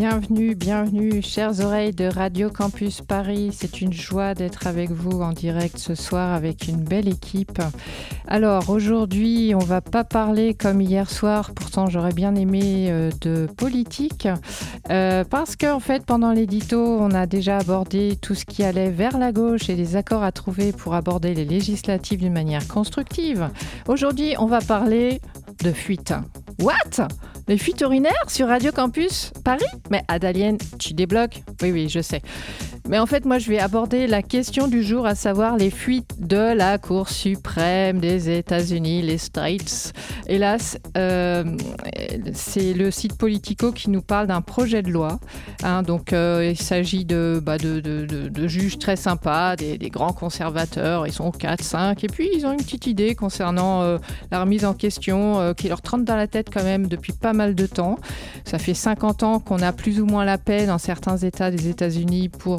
Bienvenue, bienvenue, chères oreilles de Radio Campus Paris. C'est une joie d'être avec vous en direct ce soir avec une belle équipe. Alors aujourd'hui, on va pas parler comme hier soir, pourtant j'aurais bien aimé euh, de politique, euh, parce qu'en fait pendant l'édito, on a déjà abordé tout ce qui allait vers la gauche et les accords à trouver pour aborder les législatives d'une manière constructive. Aujourd'hui, on va parler de fuite. What? Les fuites urinaires sur Radio Campus Paris Mais Adalienne, tu débloques Oui, oui, je sais. Mais en fait, moi, je vais aborder la question du jour, à savoir les fuites de la Cour suprême des États-Unis, les States. Hélas, euh, c'est le site Politico qui nous parle d'un projet de loi. Hein. donc, euh, il s'agit de, bah, de, juges très sympas, des, grands conservateurs. Ils sont 4, 5. Et puis, ils ont une petite idée concernant euh, la remise en question qui leur trente dans la tête quand même depuis pas mal de temps. Ça fait 50 ans qu'on a plus ou moins la paix dans certains États des États-Unis pour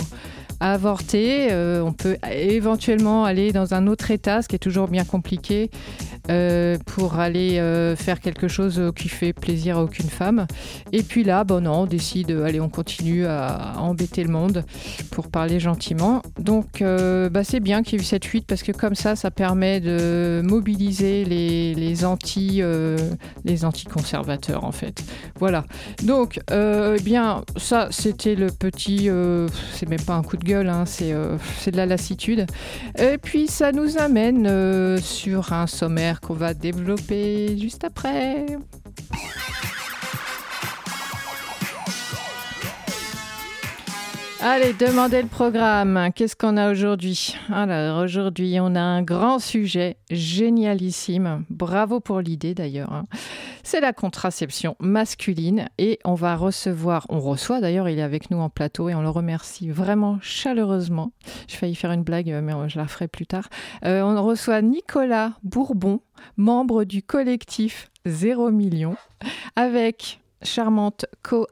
avorter. Euh, on peut éventuellement aller dans un autre état, ce qui est toujours bien compliqué, euh, pour aller euh, faire quelque chose qui fait plaisir à aucune femme. Et puis là, bon non, on décide, allez, on continue à embêter le monde pour parler gentiment. Donc bah, c'est bien qu'il y ait eu cette fuite parce que comme ça, ça permet de mobiliser les, anti, les anti-conservateurs en fait. Voilà. Donc, eh bien, ça, c'était le petit, c'est même pas un coup de gueule Hein, euh, c'est de la lassitude. Et puis ça nous amène euh, sur un sommaire qu'on va développer juste après. Allez, demandez le programme. Qu'est-ce qu'on a aujourd'hui? Alors, aujourd'hui, on a un grand sujet, génialissime. Bravo pour l'idée d'ailleurs. Hein. C'est la contraception masculine et on va recevoir, on reçoit d'ailleurs, il est avec nous en plateau et on le remercie vraiment chaleureusement. J'ai failli faire une blague, mais je la ferai plus tard. Euh, on reçoit Nicolas Bourbon, membre du collectif Zéro Million, avec charmante co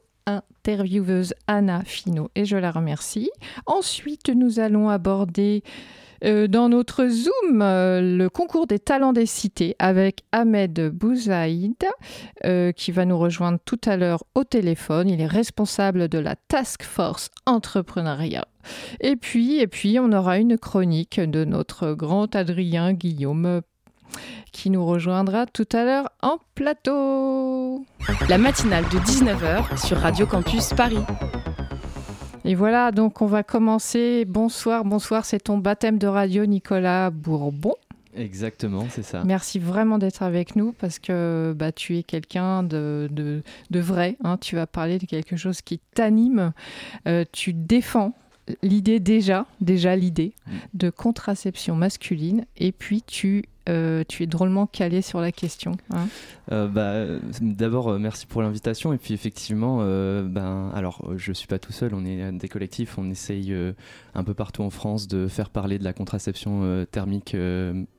intervieweuse Anna Fino et je la remercie. Ensuite, nous allons aborder euh, dans notre Zoom euh, le concours des talents des cités avec Ahmed Bouzaïd euh, qui va nous rejoindre tout à l'heure au téléphone. Il est responsable de la Task Force Entrepreneuriat. Et puis, et puis, on aura une chronique de notre grand Adrien Guillaume qui nous rejoindra tout à l'heure en plateau. La matinale de 19h sur Radio Campus Paris. Et voilà, donc on va commencer. Bonsoir, bonsoir, c'est ton baptême de radio, Nicolas Bourbon. Exactement, c'est ça. Merci vraiment d'être avec nous parce que bah, tu es quelqu'un de, de, vrai. Hein. Tu vas parler de quelque chose qui t'anime. Euh, tu défends l'idée déjà, déjà l'idée mm. de contraception masculine et puis tu euh, tu es drôlement calé sur la question. Hein. Euh, bah, D'abord, euh, merci pour l'invitation. Et puis, effectivement, ben, alors, je ne suis pas tout seul. On est des collectifs. On essaye un peu partout en France de faire parler de la contraception thermique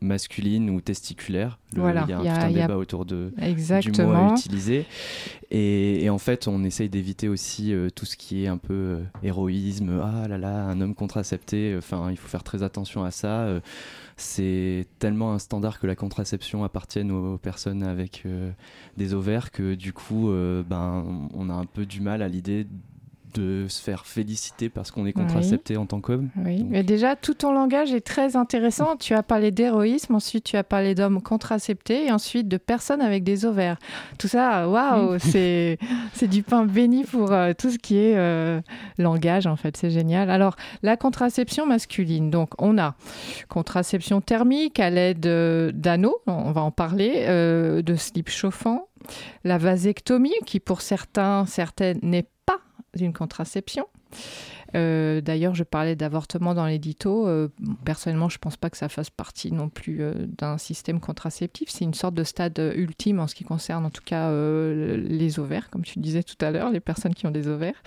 masculine ou testiculaire. il y a un, débat autour de, du mot à utiliser. Et, et, en fait, on essaye d'éviter aussi tout ce qui est un peu héroïsme. Ah là là, un homme contracepté. Enfin, il faut faire très attention à ça c'est tellement un standard que la contraception appartienne aux personnes avec euh, des ovaires que du coup, euh, ben, on a un peu du mal à l'idée de se faire féliciter parce qu'on est contracepté en tant qu'homme. Oui, mais déjà, tout ton langage est très intéressant. tu as parlé d'héroïsme, ensuite tu as parlé d'hommes contraceptés, et ensuite de personnes avec des ovaires. Tout ça, waouh, c'est du pain béni pour euh, tout ce qui est euh, langage, en fait. C'est génial. Alors, la contraception masculine. Donc, on a contraception thermique à l'aide euh, d'anneaux, on va en parler, de slip chauffant, la vasectomie, qui pour certains, certaines n'est d'une contraception. Euh, d'ailleurs, je parlais d'avortement dans l'édito. Euh, personnellement, je ne pense pas que ça fasse partie non plus euh, d'un système contraceptif. C'est une sorte de stade ultime en ce qui concerne en tout cas les ovaires, comme tu disais tout à l'heure, les personnes qui ont des ovaires.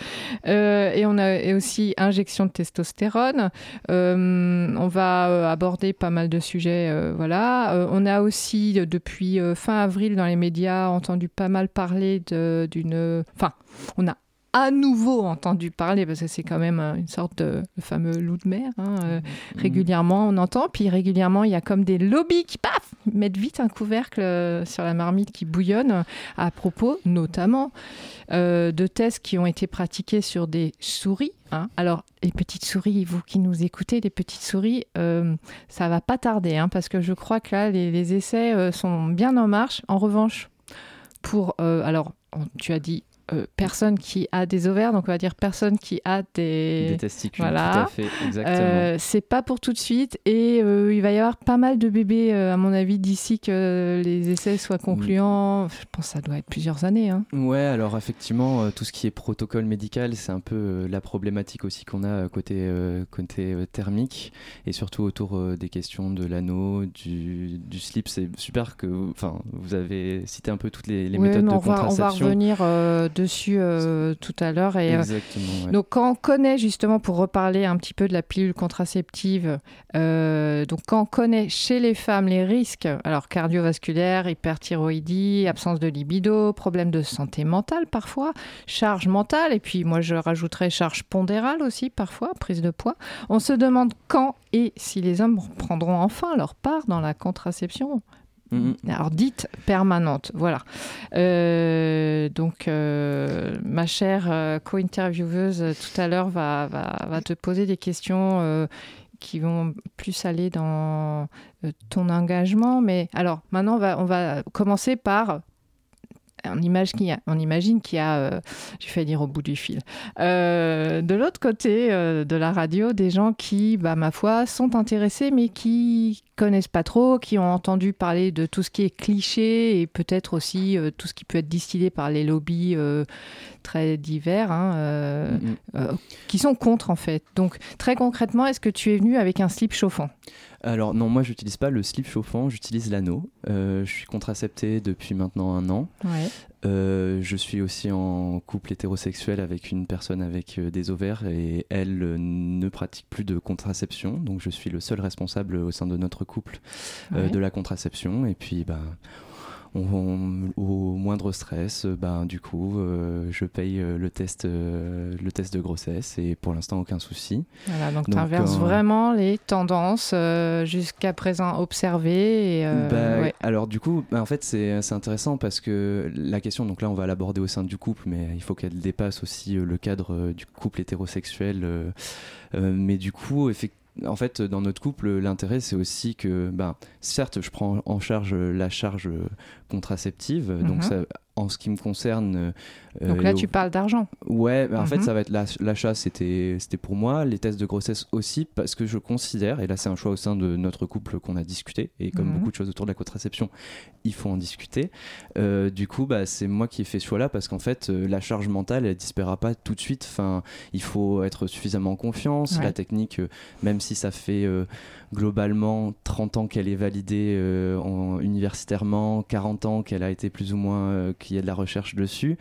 et on a aussi injection de testostérone. on va aborder pas mal de sujets. voilà. on a aussi depuis fin avril dans les médias entendu pas mal parler d'une. Enfin, on a à nouveau entendu parler, parce que c'est quand même une sorte de fameux loup de mer. Hein, euh, mmh. Régulièrement, on entend. Puis régulièrement, il y a comme des lobbies qui, paf, mettent vite un couvercle euh, sur la marmite qui bouillonne, à propos notamment euh, de tests qui ont été pratiqués sur des souris. Hein. Alors, les petites souris, vous qui nous écoutez, les petites souris, ça va pas tarder, hein, parce que je crois que là, les, les essais sont bien en marche. En revanche, pour... alors, tu as dit euh, personne qui a des ovaires, donc on va dire personne qui a des, des testicules. Voilà. Tout à fait, exactement. Euh, c'est pas pour tout de suite et euh, il va y avoir pas mal de bébés, à mon avis, d'ici que les essais soient concluants. Je pense que ça doit être plusieurs années. Hein. Ouais, alors effectivement, tout ce qui est protocole médical, c'est un peu la problématique aussi qu'on a côté, côté thermique et surtout autour des questions de l'anneau, du, du, slip. C'est super que enfin, vous avez cité un peu toutes les, méthodes de contraception. on va revenir dessus euh, tout à l'heure. Et, euh, Donc quand on connaît justement, pour reparler un petit peu de la pilule contraceptive, euh, donc quand on connaît chez les femmes les risques, alors cardiovasculaire, hyperthyroïdie, absence de libido, problème de santé mentale parfois, charge mentale, et puis moi je rajouterais charge pondérale aussi parfois, prise de poids, on se demande quand et si les hommes prendront enfin leur part dans la contraception Mm-hmm. Alors dite permanente, voilà. Euh, donc euh, ma chère euh, co-intervieweuse tout à l'heure va, te poser des questions qui vont plus aller dans ton engagement. Mais alors maintenant on va, on va commencer par on, on imagine qu'il y a, euh, j'ai fait dire au bout du fil, euh, de l'autre côté euh, de la radio, des gens qui, bah, ma foi, sont intéressés, mais qui connaissent pas trop, qui ont entendu parler de tout ce qui est cliché et peut-être aussi tout ce qui peut être distillé par les lobbies très divers, hein, qui sont contre en fait. Donc très concrètement, est-ce que tu es venu avec un slip chauffant? Alors non, moi j'utilise pas le slip chauffant, j'utilise l'anneau. Euh, je suis contracepté depuis maintenant un an. Euh, je suis aussi en couple hétérosexuel avec une personne avec euh, des ovaires et elle ne pratique plus de contraception, donc je suis le seul responsable au sein de notre couple de la contraception. Et puis bah au moindre stress, euh, ben, du coup, euh, je paye euh, le test, le test de grossesse et pour l'instant, aucun souci. Voilà, donc, tu inverses vraiment les tendances jusqu'à présent observées. Bah, alors, du coup, bah, en fait, c'est intéressant parce que la question, donc là, on va l'aborder au sein du couple, mais il faut qu'elle dépasse aussi le cadre du couple hétérosexuel. mais du coup, effectivement, en fait, dans notre couple, l'intérêt, c'est aussi que, ben, certes, je prends en charge la charge contraceptive, donc mhm. ça, en ce qui me concerne. Euh, Donc là, tu parles d'argent. Ouais, en fait, mhm. ça va être l'achat, c'était c'était pour moi, les tests de grossesse aussi, parce que je considère, et là, c'est un choix au sein de notre couple qu'on a discuté, et comme mhm. beaucoup de choses autour de la contraception, il faut en discuter. Euh, du coup, bah, c'est moi qui ai fait ce choix-là, parce qu'en fait, euh, la charge mentale, elle disparaîtra pas tout de suite. Enfin, il faut être suffisamment en confiance. La technique, même si ça fait globalement 30 ans qu'elle est validée en, universitairement, 40 ans qu'elle a été plus ou moins qu'il y a de la recherche dessus,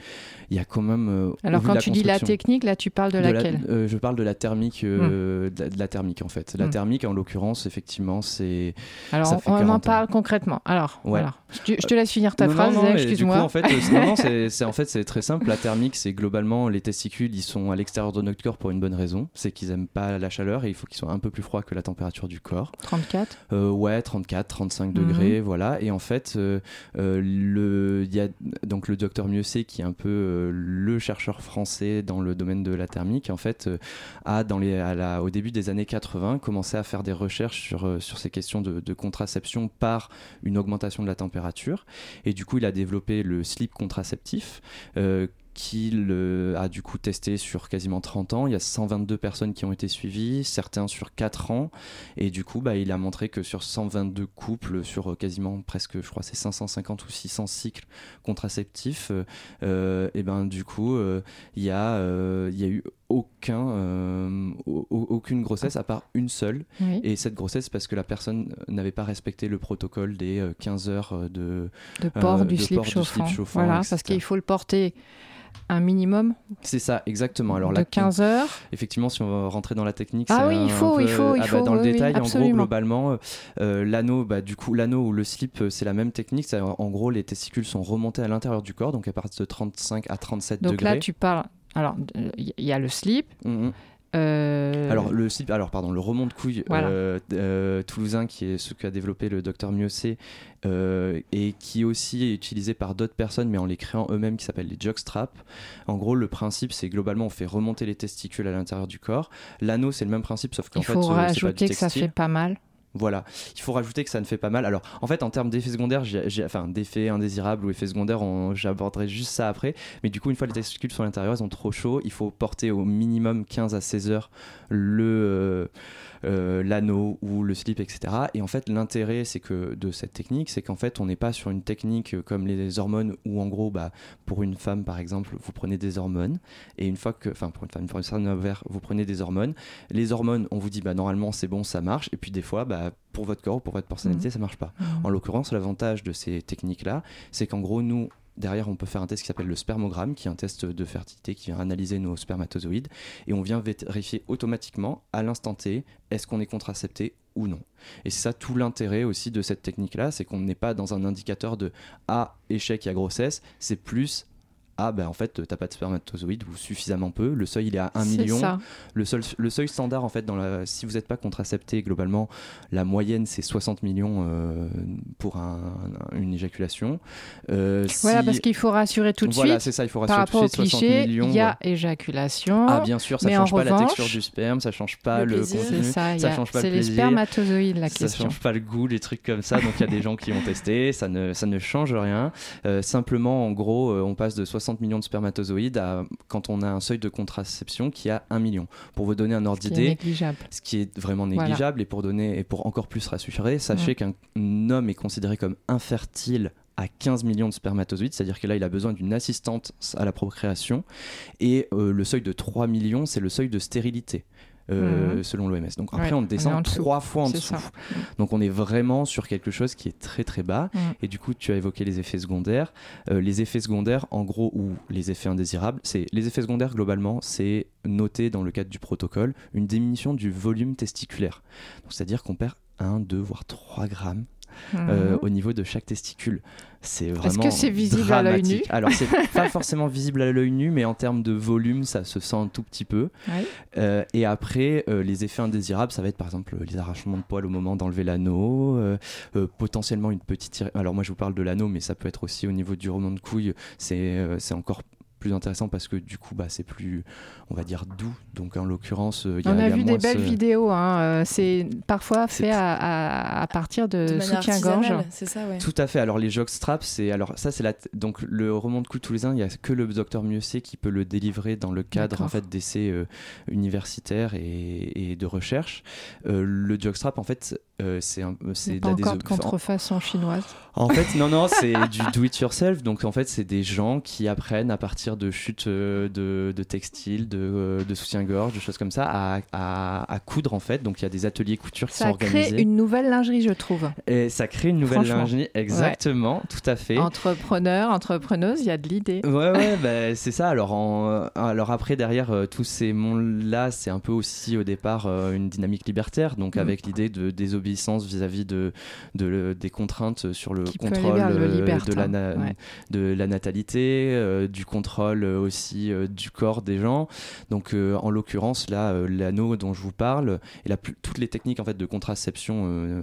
il y a quand même. Euh, Alors quand tu dis la technique, là tu parles de, laquelle? euh, Je parle de la thermique, euh, hmm. de, la, thermique en fait. La hmm. thermique, en l'occurrence, effectivement, c'est. Alors on, en parle concrètement. Alors, voilà. je, te laisse finir ta phrase. Excuse-moi. En fait, c'est en fait c'est très simple. La thermique, c'est globalement les testicules, ils sont à l'extérieur de notre corps pour une bonne raison, c'est qu'ils aiment pas la chaleur et il faut qu'ils soient un peu plus froids que la température du corps. 34. ouais, 34, 35 degrés, mhm. voilà. Et en fait, le, il y a donc le docteur Mieuxet, qui est un peu euh, le chercheur français dans le domaine de la thermique, en fait, euh, a dans les, à la, au début des années 80 commencé à faire des recherches sur, euh, sur ces questions de, de, contraception par une augmentation de la température. Et du coup, il a développé le slip contraceptif qu'il a du coup testé sur quasiment 30 ans. Il y a 122 personnes qui ont été suivies, certains sur 4 ans. Et du coup, bah, il a montré que sur 122 couples, sur quasiment presque, je crois, c'est 550 ou 600 cycles contraceptifs, et ben du coup, il y a eu aucun, aucune grossesse à part une seule. Et cette grossesse, parce que la personne n'avait pas respecté le protocole des 15 heures de, de port, du, slip chauffant. Voilà, parce qu'il faut le porter un minimum C'est ça, exactement. Alors, de 15 heures Effectivement, si on va rentrer dans la technique, ah oui, il faut, il faut, il ah bah, dans le détail, en gros, globalement, euh, l'anneau, bah, du coup, l'anneau ou le slip, euh, c'est la même technique. En gros, les testicules sont remontés à l'intérieur du corps, donc à partir de 35 à 37 degrés. Donc là, tu parles. Alors, il y a le slip. Mmh, mmh. Euh, alors le alors pardon, le remont de couilles euh, euh, toulousain qui est ce qu'a développé le docteur Miocé et qui aussi est utilisé par d'autres personnes mais en les créant eux-mêmes qui s'appelle les jockstraps. En gros le principe c'est globalement on fait remonter les testicules à l'intérieur du corps. L'anneau c'est le même principe sauf qu'en fait il faut rajouter que ça fait pas mal. Voilà, il faut rajouter que ça ne fait pas mal. Alors, en fait, en termes d'effets secondaires, enfin d'effets indésirables ou effets secondaires, j'aborderai juste ça après. Mais du coup, une fois les testicules sont l'intérieur, ils sont trop chauds. Il faut porter au minimum 15 à 16 heures le, euh, euh, l'anneau ou le slip, etc. Et en fait, l'intérêt c'est que de cette technique, c'est qu'en fait, on n'est pas sur une technique comme les hormones où, en gros, bah, pour une femme, par exemple, vous prenez des hormones. Et une fois que, enfin, pour une femme, pour une femme vous prenez des hormones. Les hormones, on vous dit, bah, normalement, c'est bon, ça marche. Et puis, des fois, bah, pour votre corps, pour votre personnalité, mmh. ça marche pas. Mmh. En l'occurrence, l'avantage de ces techniques-là, c'est qu'en gros, nous, Derrière, on peut faire un test qui s'appelle le spermogramme, qui est un test de fertilité qui vient analyser nos spermatozoïdes. Et on vient vérifier automatiquement, à l'instant T, est-ce qu'on est contracepté ou non. Et c'est ça tout l'intérêt aussi de cette technique-là, c'est qu'on n'est pas dans un indicateur de A, échec, à grossesse, c'est plus ah ben en fait t'as pas de spermatozoïdes ou suffisamment peu. Le seuil il est à 1 million. le, le seuil standard en fait dans la, si vous n'êtes pas contracepté globalement la moyenne c'est 60 millions euh, pour une éjaculation. Euh, voilà parce qu'il faut rassurer tout de suite. voilà c'est ça il faut rassurer tout de suite 60 millions il y a éjaculation ah bien sûr ça ne change pas la texture du sperme ça change pas le, contenu ça, ça change pas le plaisir c'est les spermatozoïdes la question ça change pas le goût les trucs comme ça donc il y a des gens qui ont testé ça ne, ça ne change rien. Euh, simplement en gros on passe de 60 60 millions de spermatozoïdes quand on a un seuil de contraception qui a 1 million. Pour vous donner un ordre d'idée, ce qui est vraiment négligeable, et pour donner et pour encore plus rassurer, sachez qu'un homme est considéré comme infertile à 15 millions de spermatozoïdes, c'est-à-dire que là, il a besoin d'une assistante à la procréation. Et euh, le seuil de 3 millions, c'est le seuil de stérilité. Euh, mhm. selon l'OMS. Donc après, on descend trois fois en dessous. Donc on est vraiment sur quelque chose qui est très très bas. Mhm. Et du coup, tu as évoqué les effets secondaires. Euh, les effets secondaires, en gros, ou les effets indésirables, c'est les effets secondaires globalement, c'est noté dans le cadre du protocole une diminution du volume testiculaire. C'est-à-dire qu'on perd 1, 2, voire 3 grammes euh, mhm. au niveau de chaque testicule. C'est vraiment. Est-ce que c'est visible à l'œil nu Alors, c'est pas forcément visible à l'œil nu, mais en termes de volume, ça se sent un tout petit peu. Euh, et après, euh, les effets indésirables, ça va être par exemple les arrachements de poils au moment d'enlever l'anneau, potentiellement une petite. Alors, moi, je vous parle de l'anneau, mais ça peut être aussi au niveau du roman de couille. C'est encore plus intéressant parce que du coup bah, c'est plus on va dire doux. Donc en l'occurrence euh, on a, vu des belles vidéos hein, euh, c'est parfois fait à, à, partir de, soutien-gorge. c'est ça ouais. tout à fait. Alors les jockstraps c'est alors ça c'est la donc le remont de cou toulousain il y a que le docteur Mieuxet qui peut le délivrer dans le cadre en fait d'essais euh, universitaires et, de recherche. Le jockstrap en fait c'est c'est de la encore de contrefaçon chinoise en fait non non c'est du do it yourself donc en fait c'est des gens qui apprennent à partir de chutes euh, de, de textiles, de, euh, de soutien-gorge, de choses comme ça, à, à, coudre en fait. Donc il y a des ateliers couture qui sont organisés. Ça crée une nouvelle lingerie, je trouve. Et ça crée une nouvelle lingerie, exactement, tout à fait. Entrepreneur, entrepreneuse, il y a de l'idée. Ouais, ouais, bah, c'est ça. Alors, en, alors après, derrière euh, tous ces mondes-là, c'est un peu aussi au départ une dynamique libertaire, donc mm. avec l'idée de désobéissance vis-à-vis de, de, des contraintes sur le contrôle de, la, de la natalité, du contrôle euh, aussi euh, du corps des gens. Donc euh, en l'occurrence là, l'anneau dont je vous parle et la, toutes les techniques en fait de contraception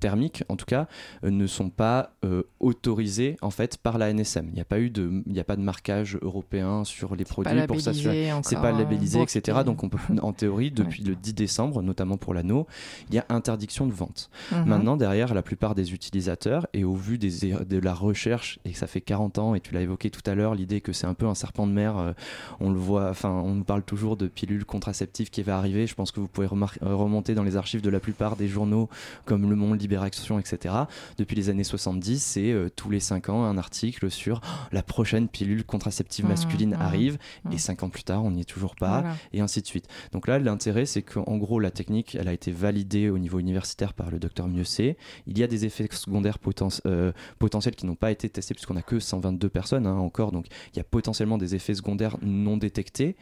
thermiques, en tout cas, ne sont pas autorisés en fait par la NSM. Il n'y a pas eu de, il a pas de marquage européen sur les produits pour s'assurer. C'est pas labellisé, etc. Donc on peut, en théorie, depuis le 10 décembre, notamment pour l'anneau, il y a interdiction de vente. Mhm. Maintenant, derrière, la plupart des utilisateurs, et au vu des, de la recherche, et ça fait 40 ans, et tu l'as évoqué tout à l'heure, l'idée que c'est un peu un serpent de mer, on le voit, enfin, on nous parle toujours de pilules contraceptives qui va arriver. Je pense que vous pouvez remonter dans les archives de la plupart des journaux comme Le Monde, Libération, etc. Depuis les années 70, c'est euh, tous les 5 ans un article sur oh, la prochaine pilule contraceptive mmh, masculine mmh, arrive mmh. et 5 ans plus tard, on n'y est toujours pas et ainsi de suite. Donc là, l'intérêt, c'est qu'en gros, la technique, elle a été validée au niveau universitaire par le docteur Mieuxet. Il y a des effets secondaires euh, potentiels qui n'ont pas été testés puisqu'on n'a que 122 personnes hein, encore, donc il y a potentiellement des effets secondaires non détectés.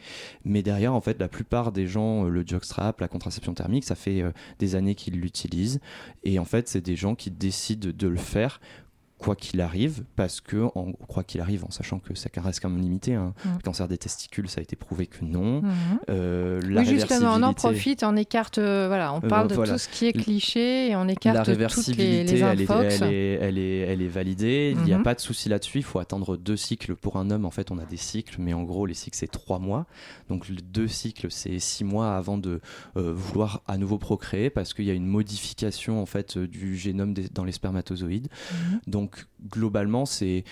Mais derrière, en fait, la plupart des gens, euh, le jockstrap, la contraception thermique, ça fait des années qu'ils l'utilisent. Et en fait, c'est des gens qui décident de le faire quoi qu'il arrive, parce que, en, quoi qu'il arrive, en sachant que ça reste quand même limité, hein. mm. le cancer des testicules, ça a été prouvé que non. Euh, la oui, justement, on en profite, on écarte, euh, voilà, on parle de tout ce qui est cliché et on écarte la réversibilité, toutes les, elle, est, elle, est, elle, est, elle, est, validée, il n'y a mm-hmm. pas de souci là-dessus, il faut attendre deux cycles. Pour un homme, en fait, on a des cycles, mais en gros, les cycles, c'est trois mois. Donc, deux cycles, c'est six mois avant de euh, vouloir à nouveau procréer, parce qu'il y a une modification, en fait, du génome dans les spermatozoïdes. Mm-hmm. Donc, donc globalement, c'est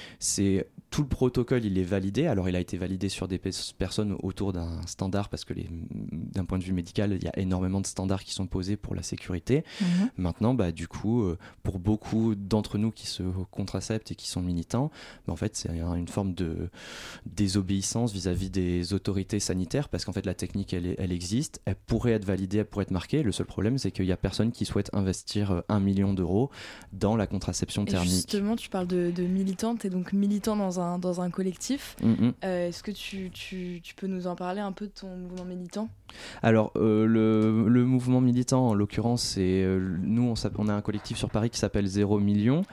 tout le protocole, il est validé. Alors, il a été validé sur des personnes autour d'un standard parce que d'un point de vue médical, il y a énormément de standards qui sont posés pour la sécurité. Mhm. Maintenant, bah, du coup, euh, pour beaucoup d'entre nous qui se contraceptent et qui sont militants, bah, en fait, c'est une forme de désobéissance vis-à-vis des autorités sanitaires parce qu'en fait, la technique, elle, elle, existe, elle pourrait être validée, elle pourrait être marquée. Le seul problème, c'est qu'il n'y a personne qui souhaite investir euh, un million d'euros dans la contraception thermique. Justement, tu parles de, de militante et donc militant dans dans un, collectif. Mm, mm. Euh, est-ce que tu, tu, peux nous en parler un peu de ton mouvement militant? Alors, euh, le, mouvement militant, en l'occurrence, c'est euh, nous, on, a un collectif sur Paris qui s'appelle Zéro Million,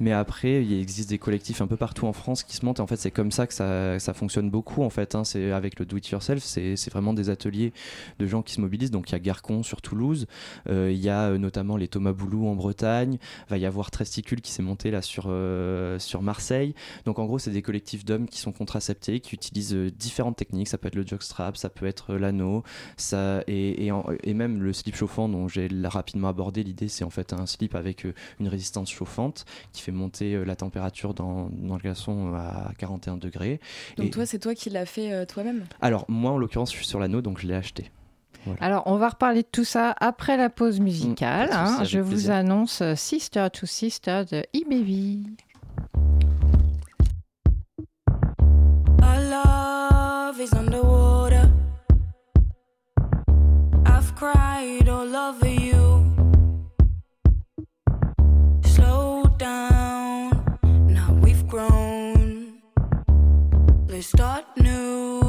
mais après, il existe des collectifs un peu partout en France qui se montent. Et en fait, c'est comme ça que ça, ça, fonctionne beaucoup. En fait, hein. c'est avec le do it yourself, c'est vraiment des ateliers de gens qui se mobilisent. Donc, il y a Garcon sur Toulouse, il y a notamment les Thomas Boulou en Bretagne, va y avoir Tresticule qui s'est monté là sur, sur Marseille. Donc, en gros, c'est des collectifs d'hommes qui sont contraceptés, qui utilisent euh, différentes techniques. Ça peut être le jockstrap, ça peut être euh, l'anneau, ça et, et, même le slip chauffant dont j'ai rapidement abordé. L'idée, c'est en fait un slip avec euh, une résistance chauffante qui fait monter la température dans, dans le glaçon à 41 degrés. Donc toi, c'est toi qui l'as fait toi-même? Alors moi, en l'occurrence, je suis sur l'anneau, donc je l'ai acheté. Alors, on va reparler de tout ça après la pause musicale. Mmh, hein. je vous annonce Sister to Sister de love is Cried all over you. Slow down, now we've grown. Let's start new.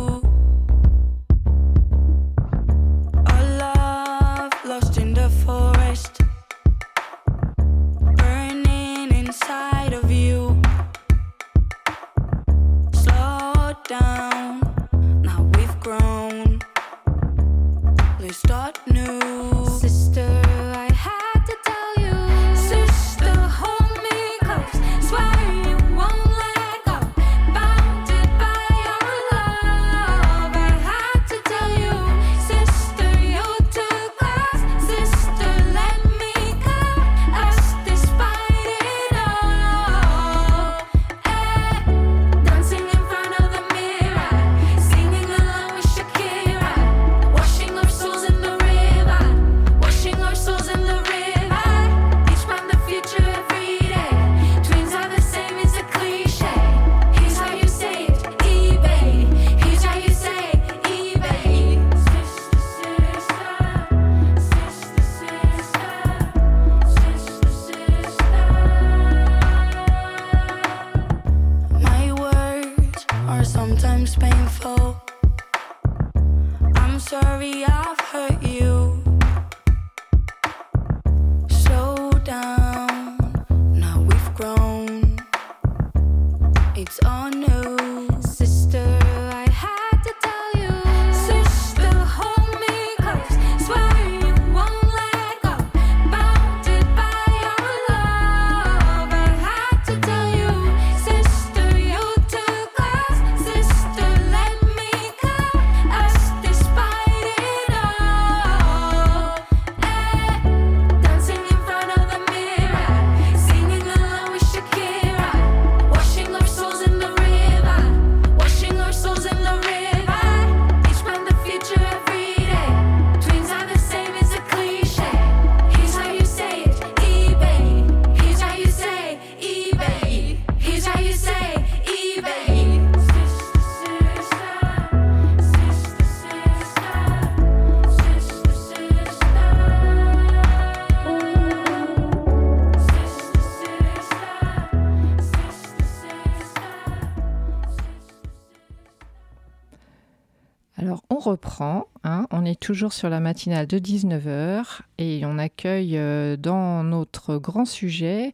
Toujours sur la matinale de 19h et on accueille euh, dans notre grand sujet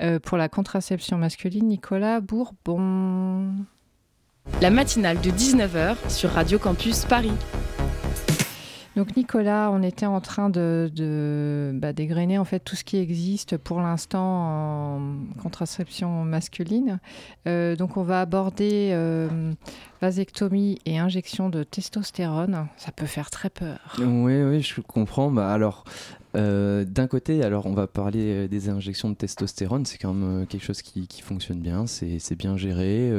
euh, pour la contraception masculine Nicolas Bourbon. La matinale de 19h sur Radio Campus Paris. Donc Nicolas, on était en train de, bah, dégrainer en fait tout ce qui existe pour l'instant en contraception masculine. Euh, donc on va aborder euh, vasectomie et injection de testostérone. Ça peut faire très peur. Oui, oui, je comprends. Bah, alors euh, d'un côté, alors on va parler euh, des injections de testostérone, c'est quand même euh, quelque chose qui, fonctionne bien, c'est bien géré.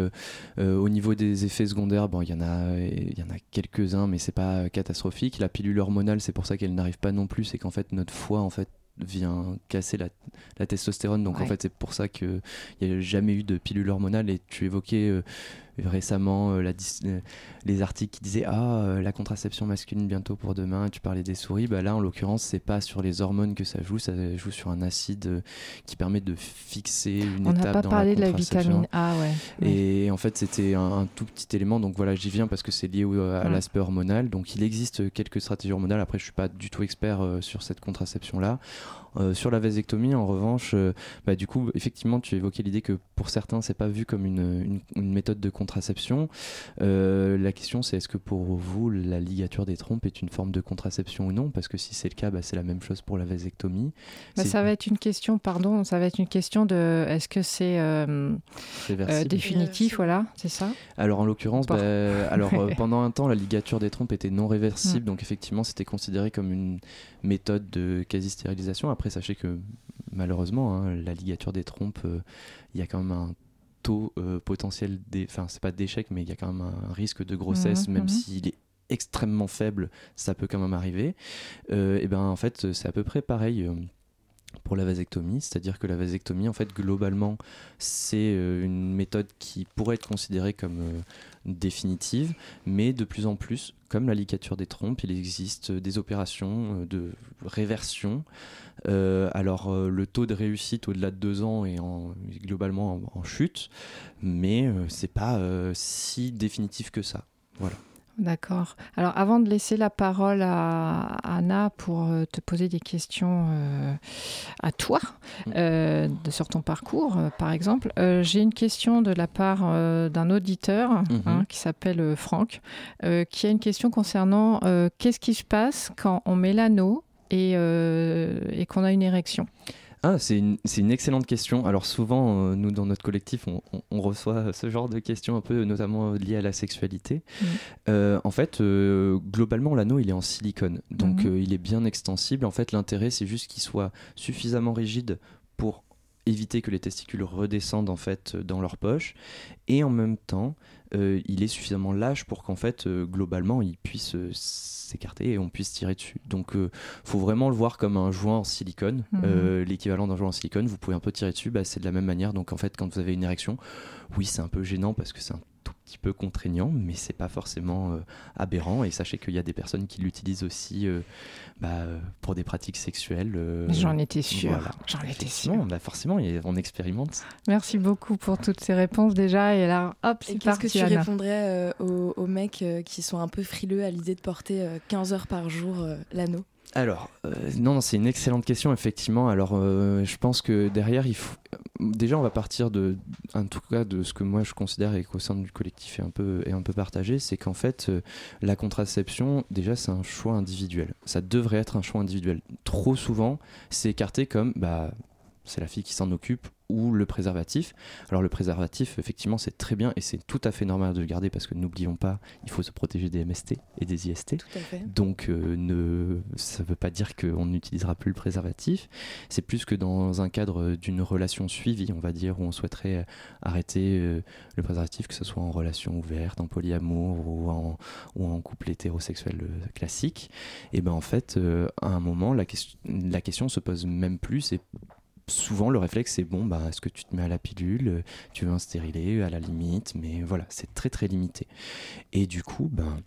au niveau des effets secondaires, bon, il y en a, il y en a quelques-uns, mais c'est pas catastrophique. La pilule hormonale, c'est pour ça qu'elle n'arrive pas non plus, c'est qu'en fait notre foie en fait vient casser la, testostérone. Donc en fait, c'est pour ça qu'il n'y a jamais eu de pilule hormonale. Et tu évoquais récemment euh, la euh, les articles qui disaient ah euh, la contraception masculine bientôt pour demain tu parlais des souris bah là en l'occurrence c'est pas sur les hormones que ça joue ça joue sur un acide qui permet de fixer une on étape n'a pas parlé de la vitamine A ouais et en fait c'était un, tout petit élément donc voilà j'y viens parce que c'est lié à l'aspect hormonal. Donc il existe quelques stratégies hormonales. Après je suis pas du tout expert sur cette contraception là sur la vasectomie, en revanche, euh, bah, du coup, effectivement, tu évoquais l'idée que pour certains, c'est pas vu comme une, méthode de contraception. Euh, la question, c'est est-ce que pour vous, la ligature des trompes est une forme de contraception ou non? Parce que si c'est le cas, bah, c'est la même chose pour la vasectomie. Bah, ça va être une question, pardon, ça va être une question de est-ce que c'est définitif, voilà, c'est ça? Alors en l'occurrence, alors pendant un temps, la ligature des trompes était non réversible, mm. donc effectivement, c'était considéré comme une méthode de quasi-stérilisation. Après, sachez que malheureusement, hein, la ligature des trompes, euh, il y a quand même un taux euh, potentiel, enfin, c'est pas d'échec, mais il y a quand même un risque de grossesse, mhm, même mhm. s'il est extrêmement faible, ça peut quand même arriver. Euh, et ben en fait, c'est à peu près pareil pour la vasectomie, c'est-à-dire que la vasectomie, en fait, globalement, c'est euh, une méthode qui pourrait être considérée comme euh, définitive, mais de plus en plus, comme la ligature des trompes, il existe des opérations euh, de réversion. alors, le taux de réussite au-delà de deux ans est en, globalement en, en chute, mais c'est pas si définitif que ça. Voilà. D'accord. Alors avant de laisser la parole à Anna pour euh, te poser des questions euh, à toi mm. euh, sur ton parcours, par exemple, j'ai une question de la part d'un auditeur hein, mm-hmm. qui s'appelle Franck, qui a une question concernant qu'est-ce qui se passe quand on met l'anneau et qu'on a une érection? Ah, c'est une, une, excellente question. Alors souvent, euh, nous, dans notre collectif, on, reçoit ce genre de questions un peu, notamment liées à la sexualité. Mm. Euh, en fait, euh, globalement, l'anneau, il est en silicone. Donc, mm-hmm. il est bien extensible. En fait, l'intérêt, c'est juste qu'il soit suffisamment rigide pour éviter que les testicules redescendent en fait dans leur poche et en même temps euh, il est suffisamment lâche pour qu'en fait euh, globalement il puisse euh, s'écarter et on puisse tirer dessus. Donc faut vraiment le voir comme un joint en silicone. Mhm. l'équivalent d'un joint en silicone vous pouvez un peu tirer dessus. Bah, c'est de la même manière. Donc en fait quand vous avez une érection oui c'est un peu gênant parce que c'est un petit peu contraignant, mais c'est pas forcément euh, aberrant. Et sachez qu'il y a des personnes qui l'utilisent aussi euh, bah, pour des pratiques sexuelles. Euh, j'en étais sûr. J'en étais sûr. Bah forcément, on expérimente. Merci beaucoup pour toutes ces réponses déjà. Et là, hop, c'est Qu'est-ce que tu répondrais aux, aux, mecs qui sont un peu frileux à l'idée de porter 15 heures par jour l'anneau? Alors, euh, non, c'est une excellente question, effectivement. Alors, euh, je pense que derrière, il faut... déjà, on va partir de, en tout cas, de ce que moi je considère et qu'au sein du collectif est un peu, est un peu partagé, c'est qu'en fait, euh, la contraception, déjà, c'est un choix individuel. Ça devrait être un choix individuel. Trop souvent, c'est écarté comme, bah, c'est la fille qui s'en occupe ou le préservatif. Alors le préservatif, effectivement, c'est très bien et c'est tout à fait normal de le garder parce que n'oublions pas, il faut se protéger des MST et des IST. Donc euh, ne, ça ne veut pas dire qu'on n'utilisera plus le préservatif. C'est plus que dans un cadre d'une relation suivie, on va dire, où on souhaiterait arrêter euh, le préservatif, que ce soit en relation ouverte, en polyamour ou en, ou en couple hétérosexuel euh, classique. Et ben en fait, à un moment, la, question, la question se pose même plus. Et souvent le réflexe c'est bon bah est-ce que tu te mets à la pilule tu veux un stérilet à la limite mais voilà c'est très très limité et du coup ben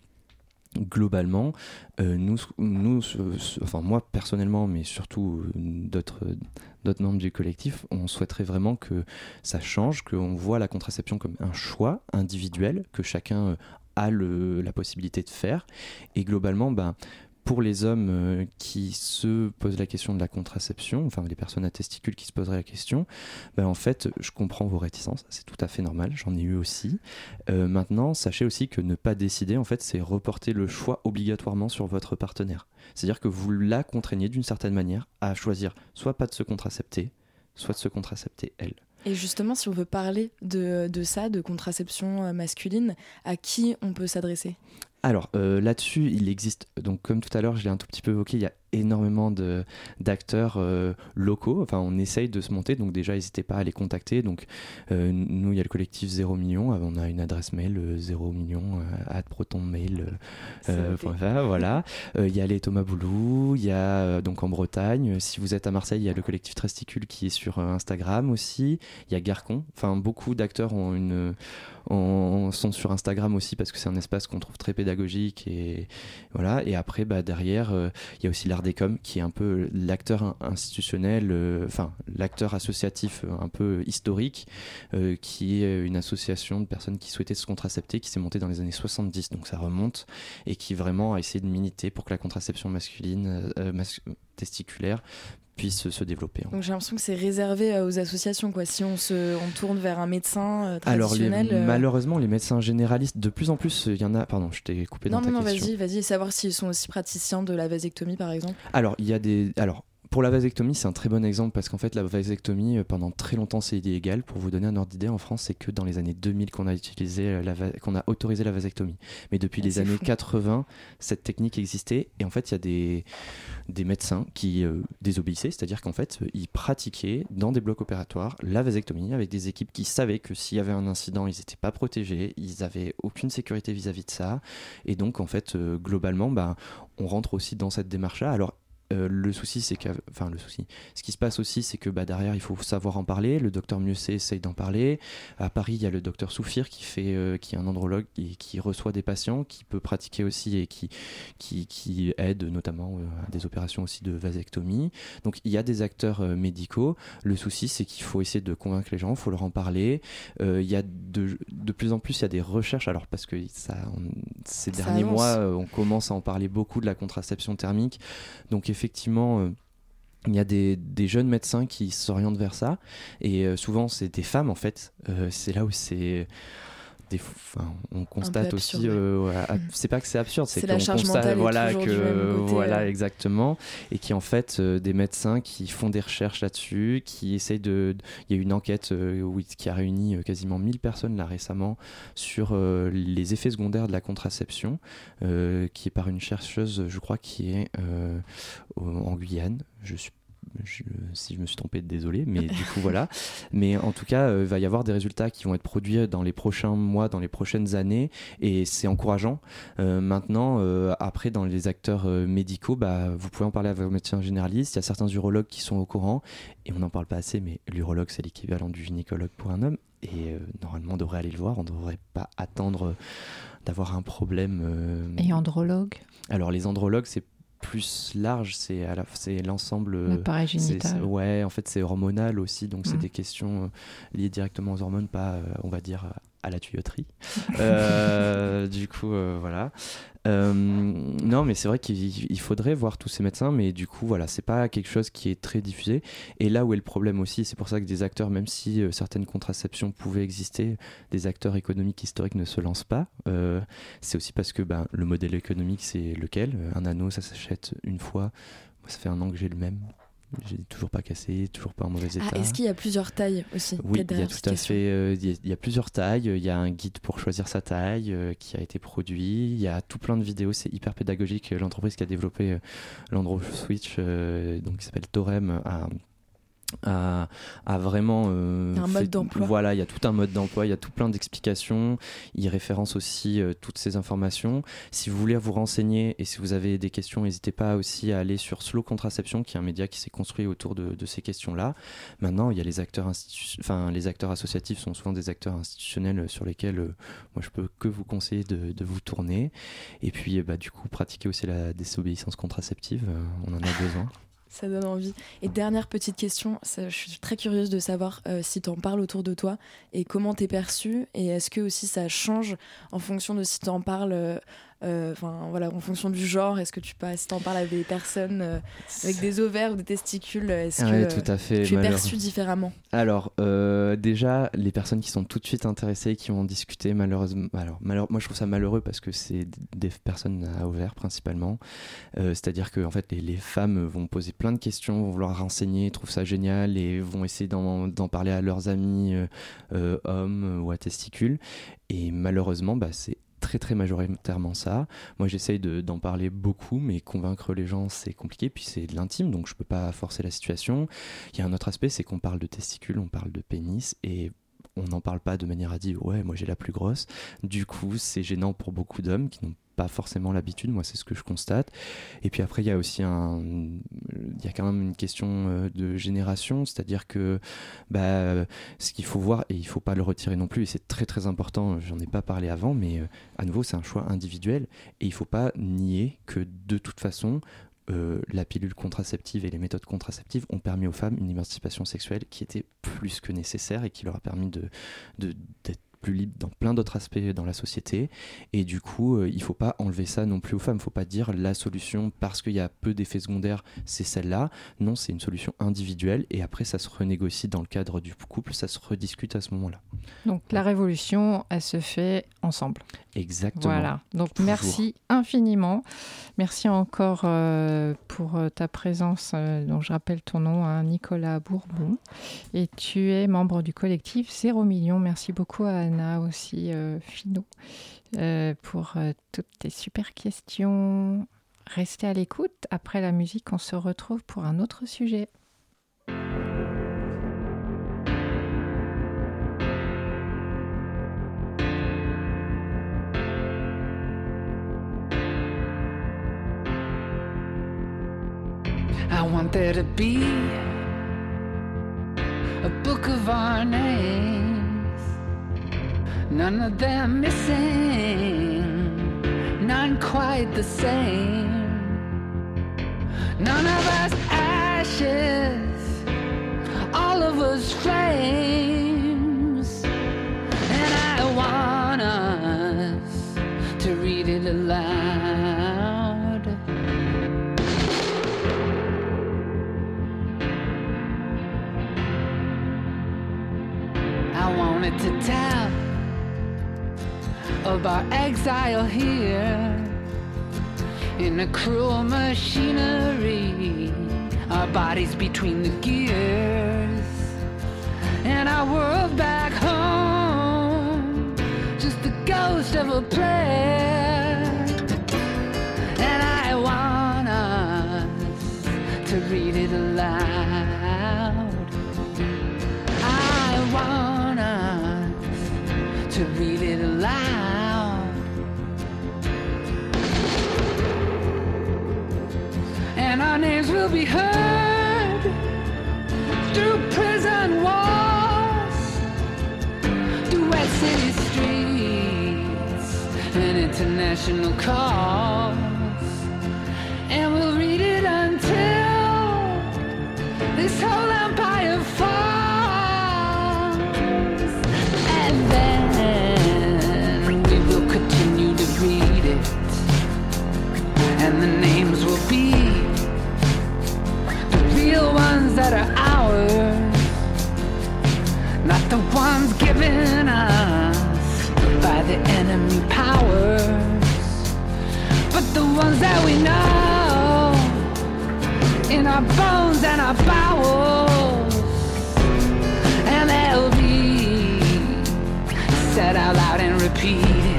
globalement, euh, nous, nous enfin moi personnellement, mais surtout euh, d'autres d'autres membres du collectif, on souhaiterait vraiment que ça change, qu'on voit la contraception comme un choix individuel, que chacun euh, a le, la possibilité de faire. Et globalement, ben, pour les hommes euh, qui se posent la question de la contraception, enfin les personnes à testicules qui se poseraient la question, ben en fait, je comprends vos réticences, c'est tout à fait normal, j'en ai eu aussi. Euh, maintenant, sachez aussi que ne pas décider, en fait, c'est reporter le choix obligatoirement sur votre partenaire. C'est-à-dire que vous la contraignez d'une certaine manière à choisir soit pas de se contracepter, soit de se contracepter elle. Et justement, si on veut parler de, ça, de contraception euh, masculine, à qui on peut s'adresser? Alors euh, là-dessus, il existe, donc comme tout à l'heure, je l'ai un tout petit peu évoqué, il y a énormément d'acteurs euh, locaux. Enfin, on essaye de se monter, donc déjà, n'hésitez pas à les contacter. Donc, euh, nous, il y a le collectif 0 million. Euh, on a une adresse mail 0 million at protonmail.fr. voilà. Il y a les Thomas Boulou. Il y a donc en Bretagne. Si vous êtes à Marseille, il y a le collectif Tresticule qui est sur Instagram aussi. Il y a Garcon. Enfin, beaucoup d'acteurs ont une sont sur Instagram aussi parce que c'est un espace qu'on trouve très pédagogique et voilà et après bah derrière il y a aussi l'art qui est un peu l'acteur institutionnel, euh, enfin l'acteur associatif euh, un peu historique, euh, qui est une association de personnes qui souhaitaient se contracepter, qui s'est montée dans les années 70, donc ça remonte, et qui vraiment a essayé de militer pour que la contraception masculine, testiculaire, puisse se développer. Donc j'ai l'impression que c'est réservé aux associations quoi. Si on se on tourne vers un médecin traditionnel. Alors malheureusement les médecins généralistes de plus en plus il y en a pardon je t'ai coupé non, dans non, ta non, vas-y vas-y savoir s'ils sont aussi praticiens de la vasectomie par exemple. Alors il y a des alors pour la vasectomie, c'est un très bon exemple parce qu'en fait, la vasectomie, euh, pendant très longtemps, c'est illégal. Pour vous donner un ordre d'idée, en France, c'est que dans les années 2000 qu'on a, utilisé euh, la qu'on a autorisé la vasectomie. Mais depuis ah, les années 80, cette technique existait. Et en fait, il y a des, des médecins qui euh, désobéissaient, c'est-à-dire qu'en fait, ils pratiquaient dans des blocs opératoires la vasectomie avec des équipes qui savaient que s'il y avait un incident, ils n'étaient pas protégés, ils n'avaient aucune sécurité vis-à-vis de ça. Et donc, en fait, globalement, bah, on rentre aussi dans cette démarche-là. Alors, euh, le souci, c'est que, enfin le souci, ce qui se passe aussi, c'est que bah, derrière, il faut savoir en parler. Le docteur Mieuxet essaye d'en parler. À Paris, il y a le docteur Soufir qui fait, euh, qui est un andrologue et qui reçoit des patients, qui peut pratiquer aussi et qui, qui, qui aide notamment euh, à des opérations aussi de vasectomie. Donc il y a des acteurs médicaux. Le souci, c'est qu'il faut essayer de convaincre les gens, il faut leur en parler. il y a de, de, plus en plus, il y a des recherches. Alors parce que ça, ces derniers mois, on commence à en parler beaucoup de la contraception thermique. Donc effectivement, euh, il y a des, jeunes médecins qui s'orientent vers ça. Et euh, souvent, c'est des femmes, en fait. Euh, c'est là où c'est on constate aussi, euh, mm. c'est pas que c'est absurde, c'est qu'on constate, voilà, que voilà euh. exactement, et qui en fait euh, des médecins qui font des recherches là-dessus, qui essayent de, il y a une enquête qui a réuni quasiment 1000 personnes là récemment sur les effets secondaires de la contraception, qui est par une chercheuse, je crois, qui est en Guyane. Je suis si je me suis trompé, désolé, mais du coup voilà. Mais en tout cas, il euh, va y avoir des résultats qui vont être produits dans les prochains mois, dans les prochaines années, et c'est encourageant. Euh, maintenant, euh, après, dans les acteurs médicaux, bah, vous pouvez en parler à vos médecins généralistes. Il y a certains urologues qui sont au courant, et on n'en parle pas assez, mais l'urologue, c'est l'équivalent du gynécologue pour un homme, et normalement, on devrait aller le voir. On ne devrait pas attendre d'avoir un problème. Et andrologue? Alors, les andrologues, c'est plus large, c'est c'est l'ensemble. L'appareil génital. Ouais, en fait, c'est hormonal aussi, donc c'est mm. des questions euh, liées directement aux hormones, pas, euh, on va dire, à la tuyauterie. Euh, du coup, voilà. Euh, non, mais c'est vrai qu'il faudrait voir tous ces médecins, mais du coup, voilà, c'est pas quelque chose qui est très diffusé. Et là où est le problème aussi, c'est pour ça que des acteurs, même si euh, certaines contraceptions pouvaient exister, des acteurs économiques historiques ne se lancent pas. Euh, c'est aussi parce que ben, le modèle économique, c'est lequel? Un anneau, ça s'achète une fois. ça fait un an que j'ai le même. J'ai toujours pas cassé, toujours pas en mauvais ah, état. Est-ce qu'il y a plusieurs tailles aussi Oui, il y a tout à fait. Euh, il, y a, plusieurs tailles. Il y a un guide pour choisir sa taille euh, qui a été produit. Il y a tout plein de vidéos. C'est hyper pédagogique. L'entreprise qui a développé euh, l'Andro Switch, donc qui s'appelle Torem, a à, vraiment euh, un mode d'emploi. Voilà, il y a tout un mode d'emploi, il y a tout plein d'explications. Il référence aussi euh, toutes ces informations. Si vous voulez vous renseigner et si vous avez des questions, n'hésitez pas aussi à aller sur Slow Contraception, qui est un média qui s'est construit autour de, ces questions-là. Maintenant, il y a les acteurs, enfin, les acteurs associatifs sont souvent des acteurs institutionnels sur lesquels euh, moi je peux que vous conseiller de, vous tourner. Et puis, bah, du coup, pratiquer aussi la désobéissance contraceptive, on en a besoin. Ça donne envie. Et dernière petite question, je suis très curieuse de savoir euh, si tu en parles autour de toi et comment t'es perçu et est-ce que aussi ça change en fonction de si tu en parles euh, enfin voilà, en fonction du genre, est-ce que tu passes, en parles à des personnes euh, avec des ovaires ou des testicules Est-ce que tout à fait, tu es perçu différemment? Alors euh, déjà, les personnes qui sont tout de suite intéressées, qui ont discuté, malheureusement, alors moi je trouve ça malheureux parce que c'est des personnes à ovaires principalement. C'est-à-dire que en fait les, femmes vont poser plein de questions, vont vouloir renseigner, trouvent ça génial et vont essayer d'en parler à leurs amis hommes ou à testicules. Et malheureusement, bah, c'est très majoritairement ça. Moi j'essaye d'en parler beaucoup, mais convaincre les gens c'est compliqué, puis c'est de l'intime, donc je peux pas forcer la situation. Il y a un autre aspect, c'est qu'on parle de testicules, on parle de pénis, et on n'en parle pas de manière à dire ouais moi j'ai la plus grosse. Du coup c'est gênant pour beaucoup d'hommes qui n'ont pas forcément l'habitude, moi c'est ce que je constate. Et puis après il y a aussi un, il y a quand même une question euh, de génération, c'est-à-dire que bah, ce qu'il faut voir et il faut pas le retirer non plus, et c'est très très important. J'en ai pas parlé avant, mais euh, à nouveau c'est un choix individuel et il faut pas nier que de toute façon euh, la pilule contraceptive et les méthodes contraceptives ont permis aux femmes une émancipation sexuelle qui était plus que nécessaire et qui leur a permis de, d'être plus libre dans plein d'autres aspects dans la société. Et du coup, euh, il faut pas enlever ça non plus aux femmes. Il faut pas dire la solution parce qu'il y a peu d'effets secondaires, c'est celle-là. Non, c'est une solution individuelle. Et après, ça se renégocie dans le cadre du couple, ça se rediscute à ce moment-là. Donc la révolution, elle se fait ensemble. Exactement. Voilà. Donc merci infiniment. Merci encore euh, pour euh, ta présence. dont je rappelle ton nom, hein, Nicolas Bourbon. Et tu es membre du collectif Zéro Million. Merci beaucoup à aussi, euh, Fino, euh, pour euh, toutes tes super questions. Restez à l'écoute. Après la musique, on se retrouve pour un autre sujet. I want be a book of. None of them missing, none quite the same. None of us ashes, all of us flames. And I want us to read it aloud. I want it to tell of our exile here in a cruel machinery, our bodies between the gears, and our world back home, just the ghost of a player. And I want us to read it read it aloud. And our names will be heard through prison walls, through wet city streets and international calls. And we'll read it until this whole ones that are ours, not the ones given us by the enemy powers, but the ones that we know in our bones and our bowels, and they'll be said out loud and repeated.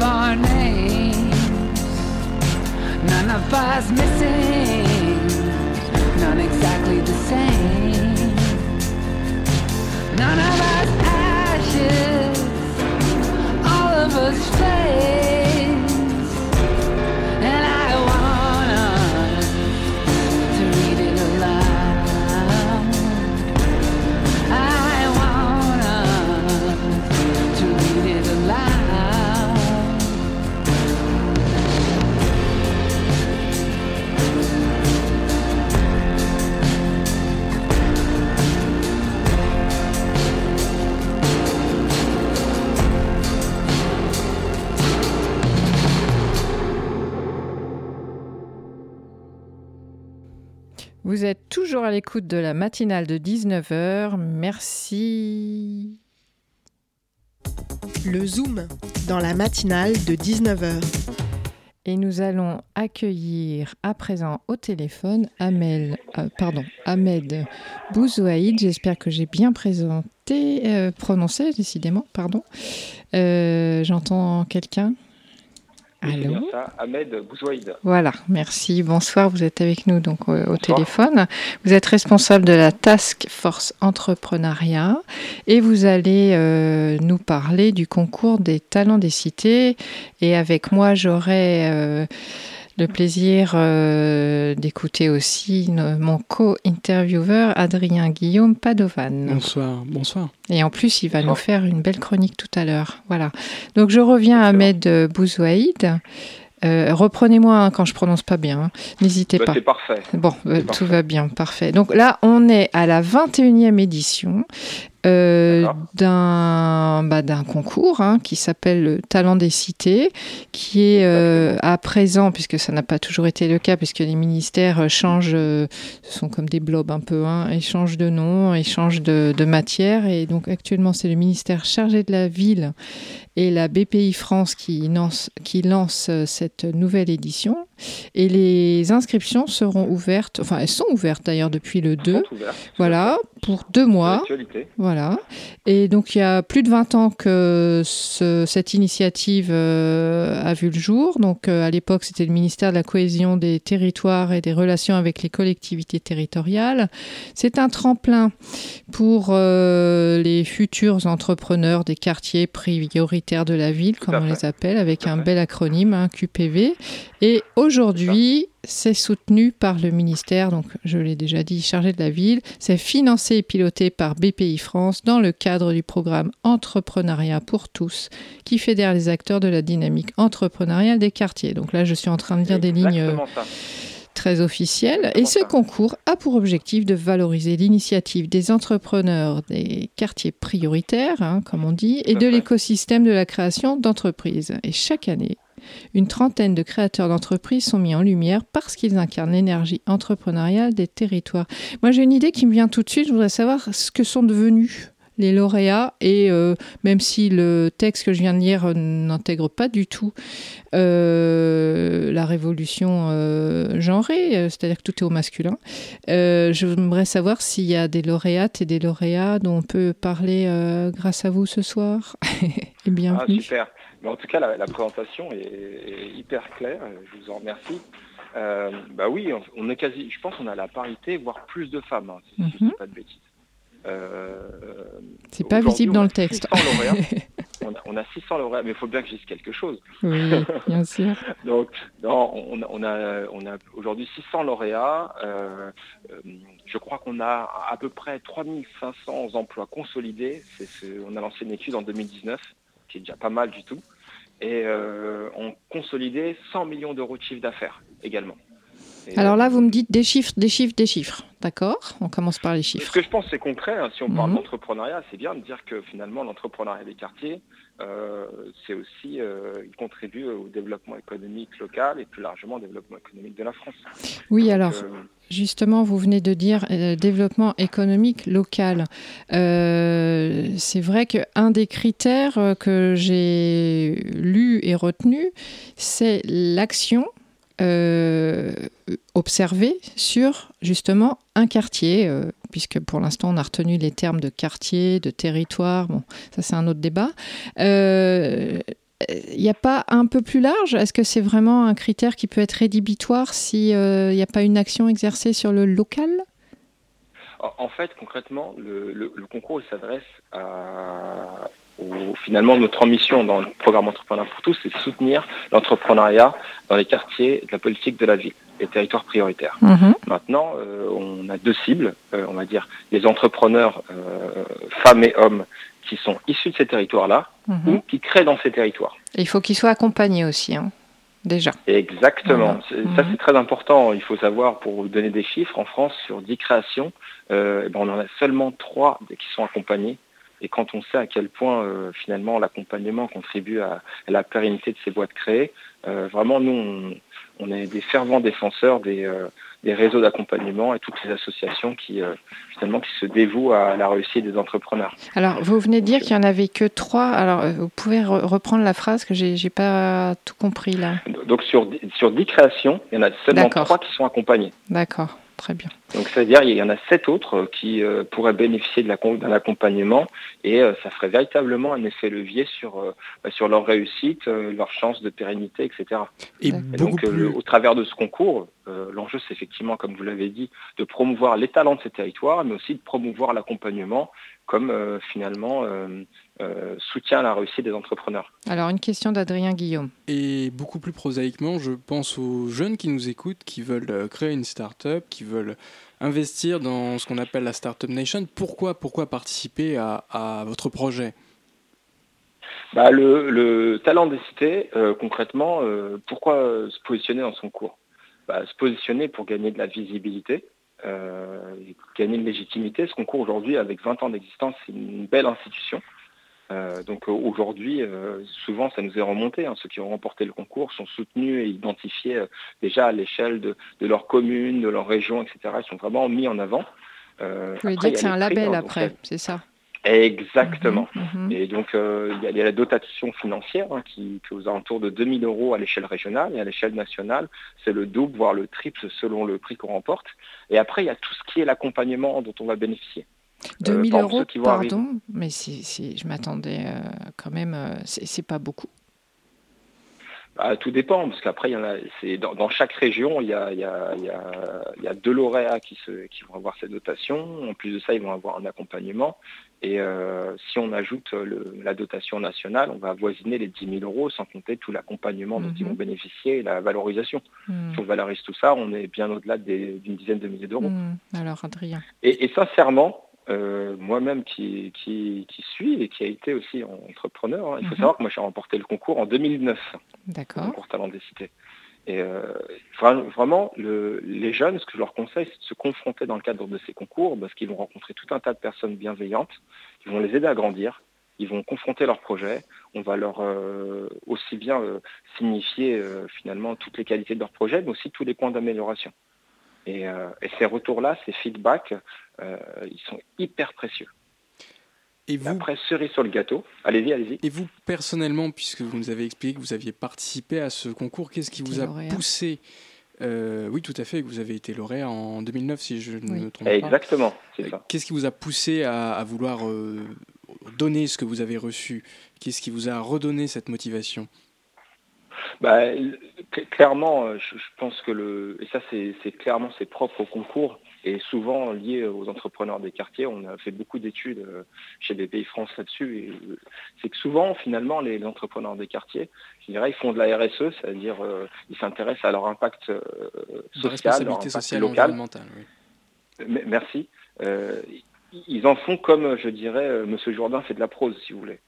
Of our names. None of us missing, none exactly the same. None of us ashes, all of us flames. Vous êtes toujours à l'écoute de la matinale de 19h. Merci. Le Zoom dans la matinale de 19h. Et nous allons accueillir à présent au téléphone Amel, euh, pardon, Ahmed Bouzouaïd. J'espère que j'ai bien présenté, euh, prononcé décidément, pardon. Euh, j'entends quelqu'un? Allô Ahmed Bouzouaïd. Voilà, merci. Bonsoir, vous êtes avec nous donc au, téléphone. Vous êtes responsable de la Task Force Entrepreneuriat et vous allez euh, nous parler du concours des talents des cités. Et avec moi, j'aurai euh, le plaisir euh, d'écouter aussi mon co-intervieweur Adrien Guillaume Padovan. Bonsoir, bonsoir. Et en plus, il va nous faire une belle chronique tout à l'heure. Voilà. Donc je reviens à Ahmed Bouzouaïd. Euh, reprenez-moi hein, quand je prononce pas bien. Hein. N'hésitez bah, pas. C'est parfait. Bon, euh, tout va bien, parfait. Donc là, on est à la 21e édition euh, d'un bah, d'un concours hein, qui s'appelle le Talent des cités, qui est euh, à présent, puisque ça n'a pas toujours été le cas, puisque les ministères euh, changent, ce sont comme des blobs un peu, hein, ils changent de nom, ils changent de, de matière, et donc actuellement c'est le ministère chargé de la ville et la BPI France qui lance, qui lance cette nouvelle édition. Et les inscriptions seront ouvertes, enfin elles sont ouvertes d'ailleurs depuis le 2, voilà, pour deux mois. Voilà. Et donc il y a plus de 20 ans que cette initiative euh, a vu le jour. Donc euh, à l'époque c'était le ministère de la cohésion des territoires et des relations avec les collectivités territoriales. C'est un tremplin pour euh, les futurs entrepreneurs des quartiers prioritaires de la ville, comme on les appelle, avec un bel acronyme, un QPV. Et aujourd'hui, c'est soutenu par le ministère, donc je l'ai déjà dit, chargé de la ville. C'est financé et piloté par BPI France dans le cadre du programme Entrepreneuriat pour tous, qui fédère les acteurs de la dynamique entrepreneuriale des quartiers. Donc là, je suis en train de dire des lignes euh, très officielles. Et ce concours a pour objectif de valoriser l'initiative des entrepreneurs des quartiers prioritaires, hein, comme on dit, et de l'écosystème de la création d'entreprises. Et chaque année, une trentaine de créateurs d'entreprises sont mis en lumière parce qu'ils incarnent l'énergie entrepreneuriale des territoires. Moi, j'ai une idée qui me vient tout de suite. Je voudrais savoir ce que sont devenus les lauréats et euh, même si le texte que je viens de lire euh, n'intègre pas du tout euh, la révolution genrée, c'est-à-dire que tout est au masculin, j'aimerais savoir s'il y a des lauréates et des lauréats dont on peut parler grâce à vous ce soir. et bienvenue. Ah, super. Mais en tout cas, la, présentation est, hyper claire. Je vous en remercie. Euh, bah oui, on, est quasi, je pense qu'on a la parité, voire plus de femmes, hein, si, je ne dis pas de bêtises. Euh, c'est pas visible dans le texte. on, a, 600 lauréats, mais il faut bien que je dise quelque chose. Oui, bien sûr. Donc, on, a, on a aujourd'hui 600 lauréats. Euh, je crois qu'on a à peu près 3500 emplois consolidés. on a lancé une étude en 2019 qui est déjà pas mal du tout. Et euh, on consolidait 100 millions d'euros de chiffre d'affaires également. Alors là, vous me dites des chiffres, des chiffres, des chiffres. D'accord On commence par les chiffres. Ce que je pense, c'est concret. Hein. Si on parle mhm. d'entrepreneuriat, c'est bien de dire que finalement, l'entrepreneuriat des quartiers, euh, c'est aussi, euh, il contribue au développement économique local et plus largement au développement économique de la France. Oui, alors. Justement, vous venez de dire euh, développement économique local. Euh, c'est vrai qu'un des critères euh, que j'ai lu et retenu, c'est l'action observée sur justement un quartier, puisque pour l'instant on a retenu les termes de quartier, de territoire, bon, ça c'est un autre débat. Il n'y a pas un peu plus large? Est-ce que c'est vraiment un critère qui peut être rédhibitoire s'il euh, n'y a pas une action exercée sur le local? En fait, concrètement, le, concours s'adresse à, finalement notre ambition dans le programme Entrepreneur pour tous, c'est de soutenir l'entrepreneuriat dans les quartiers de la politique de la ville, les territoires prioritaires. Mhm. Maintenant, euh, on a deux cibles, euh, on va dire les entrepreneurs, femmes et hommes, qui sont issus de ces territoires-là mhm. ou qui créent dans ces territoires. il faut qu'ils soient accompagnés aussi, hein, déjà. Exactement. Ça, mhm. c'est très important. Il faut savoir, pour vous donner des chiffres, en France, sur 10 créations, euh, ben, on en a seulement 3 qui sont accompagnés. Et quand on sait à quel point, euh, finalement, l'accompagnement contribue à, la pérennité de ces boîtes créées, euh, vraiment, nous, on, est des fervents défenseurs des, des réseaux d'accompagnement et toutes les associations qui finalement qui se dévouent à la réussite des entrepreneurs. Alors vous venez de dire qu'il y en avait que trois. Alors vous pouvez reprendre la phrase que j'ai n'ai pas tout compris là. Donc sur sur dix créations, il y en a seulement trois qui sont accompagnées. D'accord. Très bien. Donc, c'est-à-dire il y en a sept autres euh, qui euh, pourraient bénéficier d'un accompagnement et euh, ça ferait véritablement un effet levier sur, sur leur réussite, leur chance de pérennité, etc. Et, donc, au travers de ce concours, l'enjeu, c'est effectivement, comme vous l'avez dit, de promouvoir les talents de ces territoires, mais aussi de promouvoir l'accompagnement comme finalement euh, soutient la réussite des entrepreneurs. Alors une question d'Adrien Guillaume. Et beaucoup plus prosaïquement, je pense aux jeunes qui nous écoutent, qui veulent euh, créer une start-up, qui veulent investir dans ce qu'on appelle la Startup Nation. Pourquoi, pourquoi participer à, votre projet? Bah, le, talent des cités, euh, concrètement, pourquoi se positionner dans son cours? Bah, Se positionner pour gagner de la visibilité, gagner de légitimité. Ce concours aujourd'hui, avec 20 ans d'existence, c'est une belle institution. Euh, donc euh, aujourd'hui, euh, souvent ça nous est remonté. Hein. ceux qui ont remporté le concours sont soutenus et identifiés déjà à l'échelle de, leur commune, de leur région, etc. Ils sont vraiment mis en avant. Vous voulez dire que c'est un label après, c'est ça Exactement. Mhm, mhm. Et donc, il y, a la dotation financière hein, qui, qui est aux alentours de 2000 euros à l'échelle régionale et à l'échelle nationale, c'est le double, voire le triple selon le prix qu'on remporte. Et après, il y a tout ce qui est l'accompagnement dont on va bénéficier. 2000 euh, euros, pardon, mais si, je m'attendais euh, quand même, euh, c'est pas beaucoup. Bah, tout dépend, parce qu'après, dans, dans, chaque région, il y a, y, a, y, y a, deux lauréats qui, se, qui vont avoir cette dotation. En plus de ça, ils vont avoir un accompagnement. Et si on ajoute la dotation nationale, on va avoisiner les 10 000 euros, sans compter tout l'accompagnement dont ils vont mhm. bénéficier et la valorisation. Mhm. Si on valorise tout ça, on est bien au-delà d'une dizaine de milliers d'euros. Mhm. Alors, Adrien. Et, et sincèrement, euh, moi-même qui, qui, suis et qui a été aussi entrepreneur. Hein. Il faut mhm. savoir que moi j'ai remporté le concours en 2009. D'accord. Le concours Talent des Cités. Et euh, vraiment, les jeunes, ce que je leur conseille, c'est de se confronter dans le cadre de ces concours parce qu'ils vont rencontrer tout un tas de personnes bienveillantes qui vont les aider à grandir. Ils vont confronter leurs projets. On va leur euh, aussi bien signifier finalement toutes les qualités de leurs projets, mais aussi tous les points d'amélioration. Et, ces retours-là, ces feedbacks, euh, ils sont hyper précieux. Et vous, Après, cerise sur le gâteau. Allez-y, allez-y. Et vous, personnellement, puisque vous nous avez expliqué que vous aviez participé à ce concours, qu'est-ce qui vous a poussé euh, Oui, tout à fait, vous avez été lauréat en 2009, si je ne me trompe pas. Exactement, c'est ça. Qu'est-ce qui vous a poussé à, vouloir euh, donner ce que vous avez reçu? Qu'est-ce qui vous a redonné cette motivation? Bah, clairement, je, pense que le et ça c'est clairement c'est propre au concours et souvent lié aux entrepreneurs des quartiers. On a fait beaucoup d'études euh, chez BPI France là-dessus. Euh, c'est que souvent, finalement, les, entrepreneurs des quartiers, je dirais, ils font de la RSE, c'est-à-dire euh, ils s'intéressent à leur impact social, leur impact sociale local. Oui. Merci. ils en font comme, je dirais, Monsieur Jourdain fait de la prose, si vous voulez.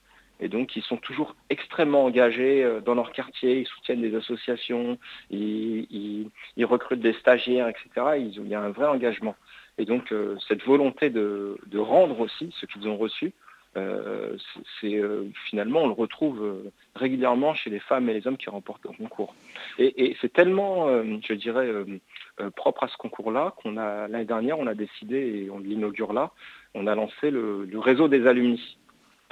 Et donc, ils sont toujours extrêmement engagés euh, dans leur quartier, ils soutiennent des associations, ils, recrutent des stagiaires, etc. il y a un vrai engagement. Et donc, euh, cette volonté de, rendre aussi ce qu'ils ont reçu, euh, c'est finalement, on le retrouve régulièrement chez les femmes et les hommes qui remportent le concours. Et, c'est tellement, je dirais, propre à ce concours-là qu'on a l'année dernière, on a décidé, et on l'inaugure là, on a lancé le, le réseau des alumni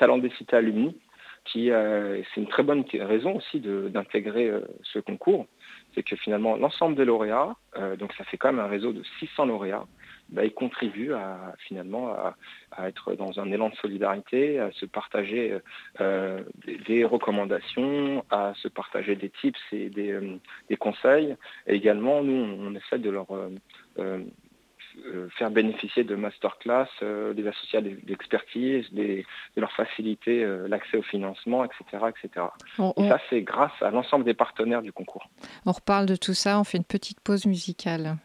talent des cités alumni, qui euh, c'est une très bonne raison aussi d'intégrer euh, ce concours. C'est que finalement, l'ensemble des lauréats, euh, donc ça fait quand même un réseau de 600 lauréats, bah, ils contribuent à, finalement à, être dans un élan de solidarité, à se partager des, recommandations, à se partager des tips et des, conseils. Et également, nous, on essaie de leur faire bénéficier de masterclass euh, des associés d'expertise, de leur faciliter euh, l'accès au financement, etc. etc. Et ça, c'est grâce à l'ensemble des partenaires du concours. On reparle de tout ça, on fait une petite pause musicale.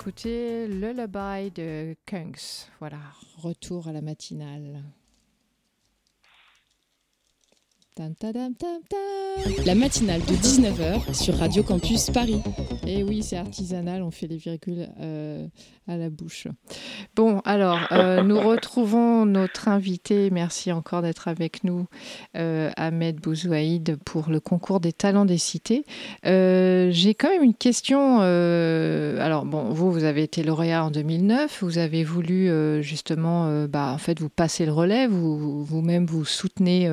Vient d'écouter Lullaby de Kungs. Voilà, retour à la matinale. La matinale de 19h sur Radio Campus Paris. Et eh oui, c'est artisanal, on fait les virgules euh, à la bouche. Bon, alors, euh, nous retrouvons notre invité. Merci encore d'être avec nous, euh, Ahmed Bouzouaïd, pour le concours des talents des cités. J'ai quand même une question. alors, bon, vous, vous avez été lauréat en 2009. Vous avez voulu justement, bah, en fait, vous passer le relais. Vous-même, vous, vous soutenez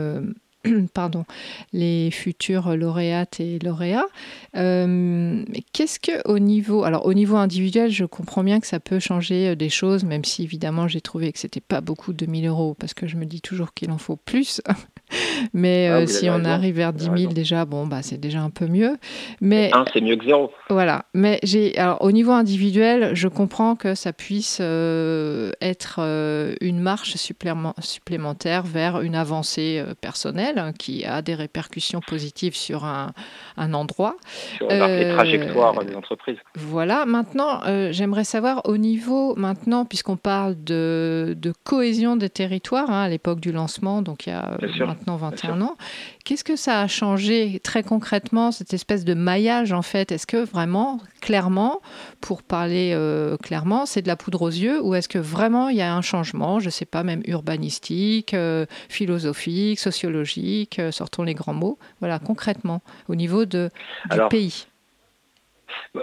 pardon, les futurs lauréates et lauréats. Euh, qu'est-ce que au niveau, alors au niveau individuel, je comprends bien que ça peut changer euh, des choses, même si évidemment j'ai trouvé que c'était pas beaucoup de 1000 euros, parce que je me dis toujours qu'il en faut plus. Mais ah, euh, si on arrive vers 10 000 déjà, bon, bah, c'est déjà un peu mieux. Mais c'est mieux que zéro. Voilà. Mais j'ai, alors, au niveau individuel, je comprends que ça puisse euh, être euh, une marche supplémentaire vers une avancée personnelle hein, qui a des répercussions positives sur un, un endroit. Sur les trajectoires des entreprises. Voilà. Maintenant, j'aimerais savoir au niveau, maintenant, puisqu'on parle de, de, cohésion des territoires, hein, à l'époque du lancement, donc il y a maintenant 21 ans. Qu'est-ce que ça a changé très concrètement, cette espèce de maillage en fait? Est-ce que vraiment, clairement, pour parler euh, clairement, c'est de la poudre aux yeux ou est-ce que vraiment il y a un changement, je ne sais pas, même urbanistique, euh, philosophique, sociologique, euh, sortons les grands mots, voilà, concrètement, au niveau de, du pays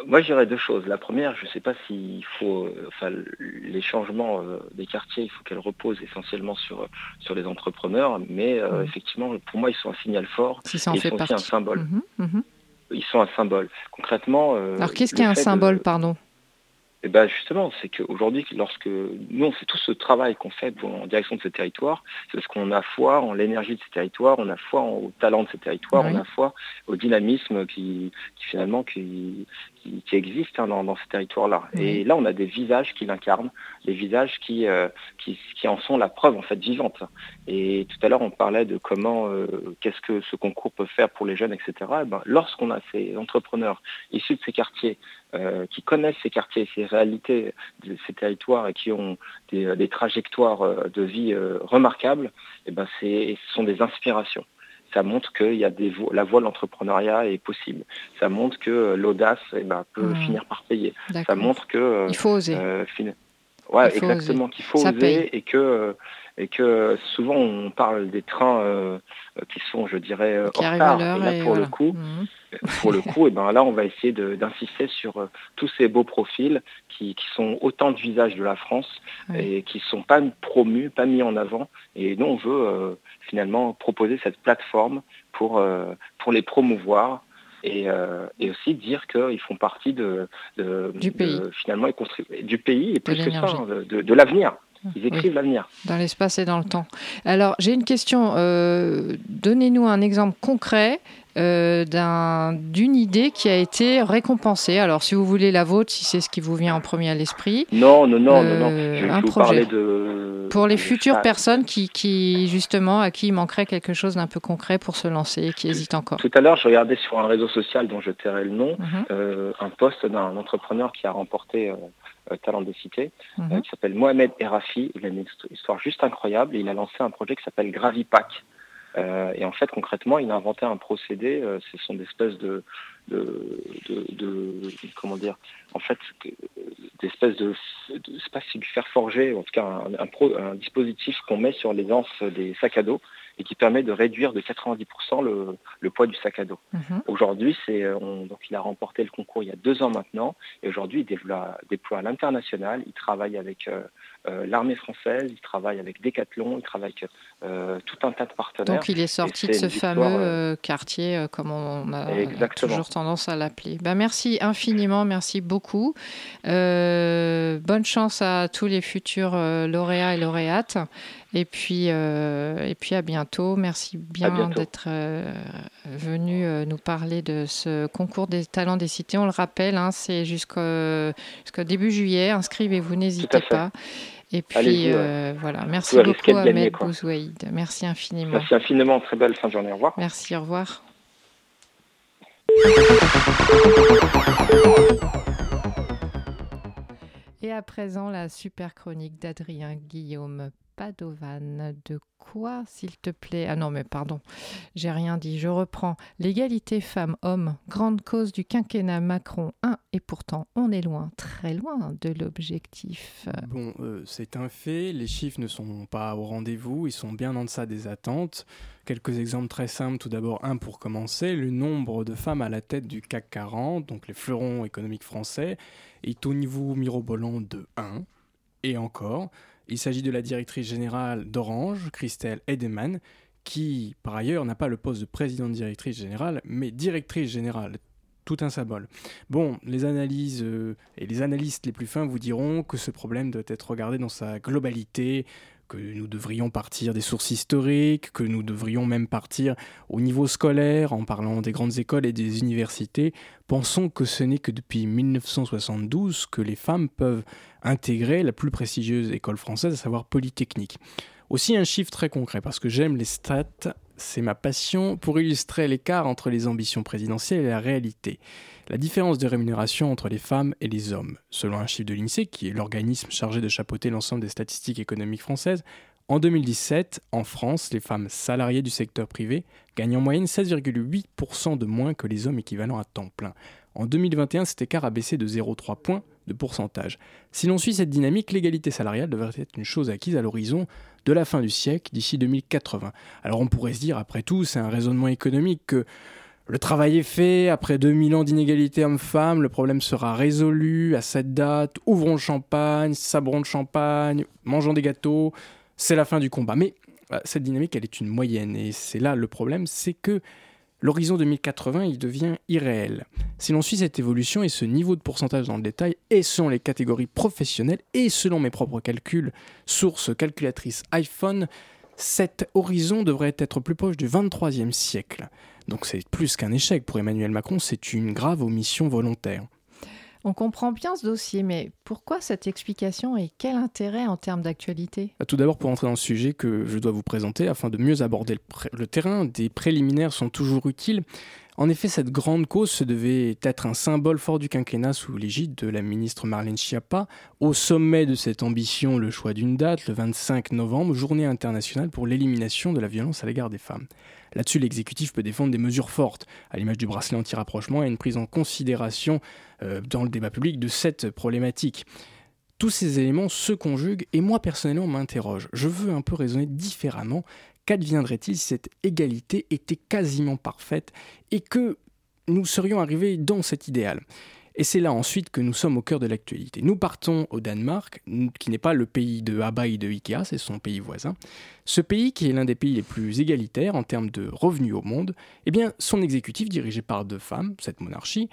moi, je dirais deux choses. La première, je ne sais pas s'il faut, euh, enfin, les changements euh, des quartiers, il faut qu'elles reposent essentiellement sur, sur les entrepreneurs, mais euh, effectivement, pour moi, ils sont un signal fort. ils sont aussi un symbole. Mhm, mhm. Ils sont un symbole. Concrètement. Alors, qu'est-ce qu'est un symbole, pardon? Et eh ben justement, c'est qu'aujourd'hui, lorsque nous, on fait tout ce travail qu'on fait en direction de ce territoire, c'est parce qu'on a foi en l'énergie de ces territoires, on a foi au talent de ces territoires, on a foi au dynamisme qui, finalement qui, qui, existe hein, dans, ces territoires-là. Et là, on a des visages qui l'incarnent, des visages euh, qui, qui, en sont la preuve en fait vivante. Et tout à l'heure, on parlait de comment, euh, qu'est-ce que ce concours peut faire pour les jeunes, etc. Et ben, lorsqu'on a ces entrepreneurs issus de ces quartiers, euh, qui connaissent ces quartiers, ces réalités de ces territoires et qui ont des, trajectoires de vie remarquables, et ben, ce sont des inspirations ça montre que y a des la voie de l'entrepreneuriat est possible. Ça montre que euh, l'audace eh ben, peut mmh. finir par payer. Ça montre que... Euh, il faut oser. Euh, ouais, exactement, qu'il faut oser et que, et que souvent on parle des trains qui sont, je dirais, en retard. Et là, pour le coup, mmh. pour le coup, et ben là, on va essayer d'insister sur tous ces beaux profils qui, qui, sont autant de visages de la France et qui ne sont pas promus, pas mis en avant. Et nous, on veut finalement proposer cette plateforme pour, euh, pour les promouvoir et, euh, et aussi dire qu'ils font partie de, du pays. finalement du pays et plus que ça, hein, de, de l'avenir. Ils écrivent l'avenir. Dans l'espace et dans le temps. Alors, j'ai une question. Euh, donnez-nous un exemple concret euh, d'une idée qui a été récompensée. Alors, si vous voulez la vôtre, si c'est ce qui vous vient en premier à l'esprit. Non, non, non, non, non. Euh, je, un vous projet. de. Pour les futures personnes qui, qui, justement, à qui il manquerait quelque chose d'un peu concret pour se lancer et qui hésitent encore. Tout à l'heure, je regardais sur un réseau social dont je tairai le nom, mhm. euh, un poste d'un entrepreneur qui a remporté. Talent des cités, mhm. qui s'appelle Mohamed Erafi. Il a une histoire juste incroyable et il a lancé un projet qui s'appelle Gravipack. Euh, et en fait, concrètement, il a inventé un procédé. Euh, ce sont des espèces de, de, de, comment dire, en fait, d'espèces de, c'est pas du fer forgé, en tout cas un, un, un dispositif qu'on met sur les anses des sacs à dos et qui permet de réduire de 90% le, le, poids du sac à dos. Mhm. Aujourd'hui, c'est donc il a remporté le concours il y a deux ans maintenant, et aujourd'hui il déploie, déploie à l'international. Il travaille avec euh, euh, l'armée française, il travaille avec Decathlon, il travaille avec euh, tout un tas de partenaires. Donc il est sorti de ce fameux euh, quartier, comme on a toujours tendance à l'appeler. Ben, merci infiniment, merci beaucoup. bonne chance à tous les futurs lauréats et lauréates. Et puis, et puis à bientôt. Merci bien d'être venu nous parler de ce concours des talents des cités. On le rappelle, hein, c'est jusqu'au début juillet. Inscrivez-vous, n'hésitez pas. Et puis euh, voilà, merci beaucoup Ahmed Bouzouaïd. Merci infiniment. Merci infiniment, très belle fin de journée. Au revoir. Merci, au revoir. Et à présent, la super chronique d'Adrien Guillaume Padovan. De quoi, s'il te plaît? Ah non, mais pardon, j'ai rien dit, je reprends. L'égalité femmes-hommes, grande cause du quinquennat Macron 1, et pourtant on est loin, très loin de l'objectif. Bon, euh, c'est un fait, les chiffres ne sont pas au rendez-vous, ils sont bien en deçà des attentes. Quelques exemples très simples, tout d'abord un pour commencer, le nombre de femmes à la tête du CAC 40, donc les fleurons économiques français, est au niveau mirobolant de 1. Et encore, il s'agit de la directrice générale d'Orange, Christelle Edeman, qui, par ailleurs, n'a pas le poste de présidente directrice générale, mais directrice générale. Tout un symbole. Bon, les analyses euh, et les analystes les plus fins vous diront que ce problème doit être regardé dans sa globalité, que nous devrions partir des sources historiques, que nous devrions même partir au niveau scolaire en parlant des grandes écoles et des universités. Pensons que ce n'est que depuis 1972 que les femmes peuvent intégrer la plus prestigieuse école française, à savoir Polytechnique. Aussi un chiffre très concret, parce que j'aime les stats, c'est ma passion, pour illustrer l'écart entre les ambitions présidentielles et la réalité. La différence de rémunération entre les femmes et les hommes. Selon un chiffre de l'INSEE, qui est l'organisme chargé de chapeauter l'ensemble des statistiques économiques françaises, en 2017, en France, les femmes salariées du secteur privé gagnent en moyenne 16,8% de moins que les hommes équivalents à temps plein. En 2021, cet écart a baissé de 0,3 points de pourcentage. Si l'on suit cette dynamique, l'égalité salariale devrait être une chose acquise à l'horizon de la fin du siècle, d'ici 2080. Alors on pourrait se dire, après tout, c'est un raisonnement économique que le travail est fait, après 2000 ans d'inégalité homme-femme, le problème sera résolu à cette date, ouvrons le champagne, sabrons le champagne, mangeons des gâteaux, c'est la fin du combat. Mais bah, cette dynamique, elle est une moyenne, et c'est là le problème, c'est que l'horizon 2080, il devient irréel. Si l'on suit cette évolution et ce niveau de pourcentage dans le détail, et selon les catégories professionnelles, et selon mes propres calculs, source calculatrice iPhone, cet horizon devrait être plus proche du 23e siècle. Donc c'est plus qu'un échec pour Emmanuel Macron, c'est une grave omission volontaire. On comprend bien ce dossier, mais pourquoi cette explication et quel intérêt en termes d'actualité? Bah, Tout d'abord, pour entrer dans le sujet que je dois vous présenter, afin de mieux aborder le, terrain, des préliminaires sont toujours utiles. En effet, cette grande cause se devait être un symbole fort du quinquennat sous l'égide de la ministre Marlène Schiappa. Au sommet de cette ambition, le choix d'une date, le 25 novembre, journée internationale pour l'élimination de la violence à l'égard des femmes. Là-dessus, l'exécutif peut défendre des mesures fortes, à l'image du bracelet anti-rapprochement et une prise en considération euh, dans le débat public de cette problématique. Tous ces éléments se conjuguent et moi personnellement m'interroge. Je veux un peu raisonner différemment. Qu'adviendrait-il si cette égalité était quasiment parfaite et que nous serions arrivés dans cet idéal? Et c'est là ensuite que nous sommes au cœur de l'actualité. Nous partons au Danemark, qui n'est pas le pays de Abba de Ikea, c'est son pays voisin. Ce pays, qui est l'un des pays les plus égalitaires en termes de revenus au monde, eh bien, son exécutif, dirigé par deux femmes, cette monarchie,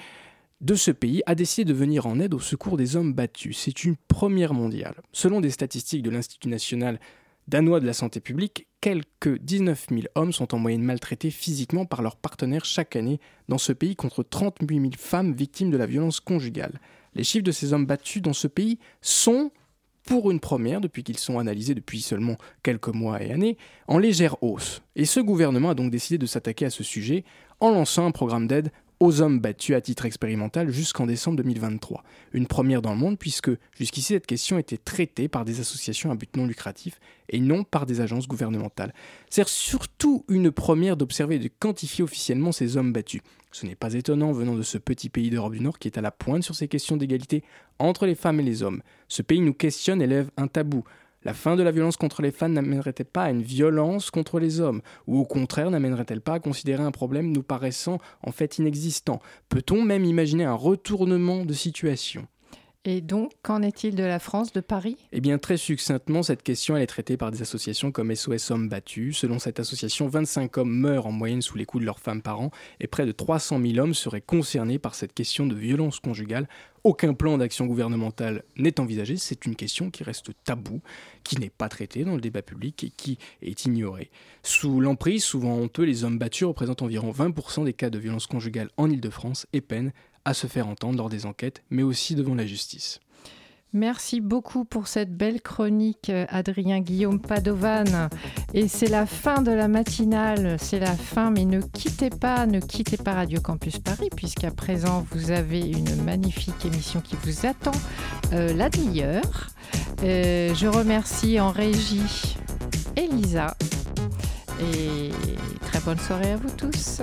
de ce pays a décidé de venir en aide au secours des hommes battus. C'est une première mondiale. Selon des statistiques de l'Institut national danois de la santé publique, quelques 19 000 hommes sont en moyenne maltraités physiquement par leurs partenaires chaque année dans ce pays contre 38 000 femmes victimes de la violence conjugale. Les chiffres de ces hommes battus dans ce pays sont, pour une première, depuis qu'ils sont analysés depuis seulement quelques mois et années, en légère hausse. Et ce gouvernement a donc décidé de s'attaquer à ce sujet en lançant un programme d'aide aux hommes battus à titre expérimental jusqu'en décembre 2023. Une première dans le monde puisque jusqu'ici cette question était traitée par des associations à but non lucratif et non par des agences gouvernementales. C'est surtout une première d'observer et de quantifier officiellement ces hommes battus. Ce n'est pas étonnant venant de ce petit pays d'Europe du Nord qui est à la pointe sur ces questions d'égalité entre les femmes et les hommes. Ce pays nous questionne et lève un tabou. La fin de la violence contre les femmes n'amènerait-elle pas à une violence contre les hommes? Ou au contraire, n'amènerait-elle pas à considérer un problème nous paraissant en fait inexistant? Peut-on même imaginer un retournement de situation? Et donc, qu'en est-il de la France, de Paris? Eh bien, très succinctement, cette question est traitée par des associations comme SOS Hommes Battus. Selon cette association, 25 hommes meurent en moyenne sous les coups de leurs femmes par an et près de 300 000 hommes seraient concernés par cette question de violence conjugale. Aucun plan d'action gouvernementale n'est envisagé. C'est une question qui reste taboue, qui n'est pas traitée dans le débat public et qui est ignorée. Sous l'emprise, souvent honteux, les hommes battus représentent environ 20% des cas de violence conjugale en Ile-de-France et peinent à se faire entendre lors des enquêtes, mais aussi devant la justice. Merci beaucoup pour cette belle chronique, Adrien Guillaume Padovan. Et c'est la fin de la matinale, c'est la fin, mais ne quittez pas, ne quittez pas Radio Campus Paris, puisqu'à présent vous avez une magnifique émission qui vous attend, euh, la. Euh, je remercie en régie Elisa. Et très bonne soirée à vous tous.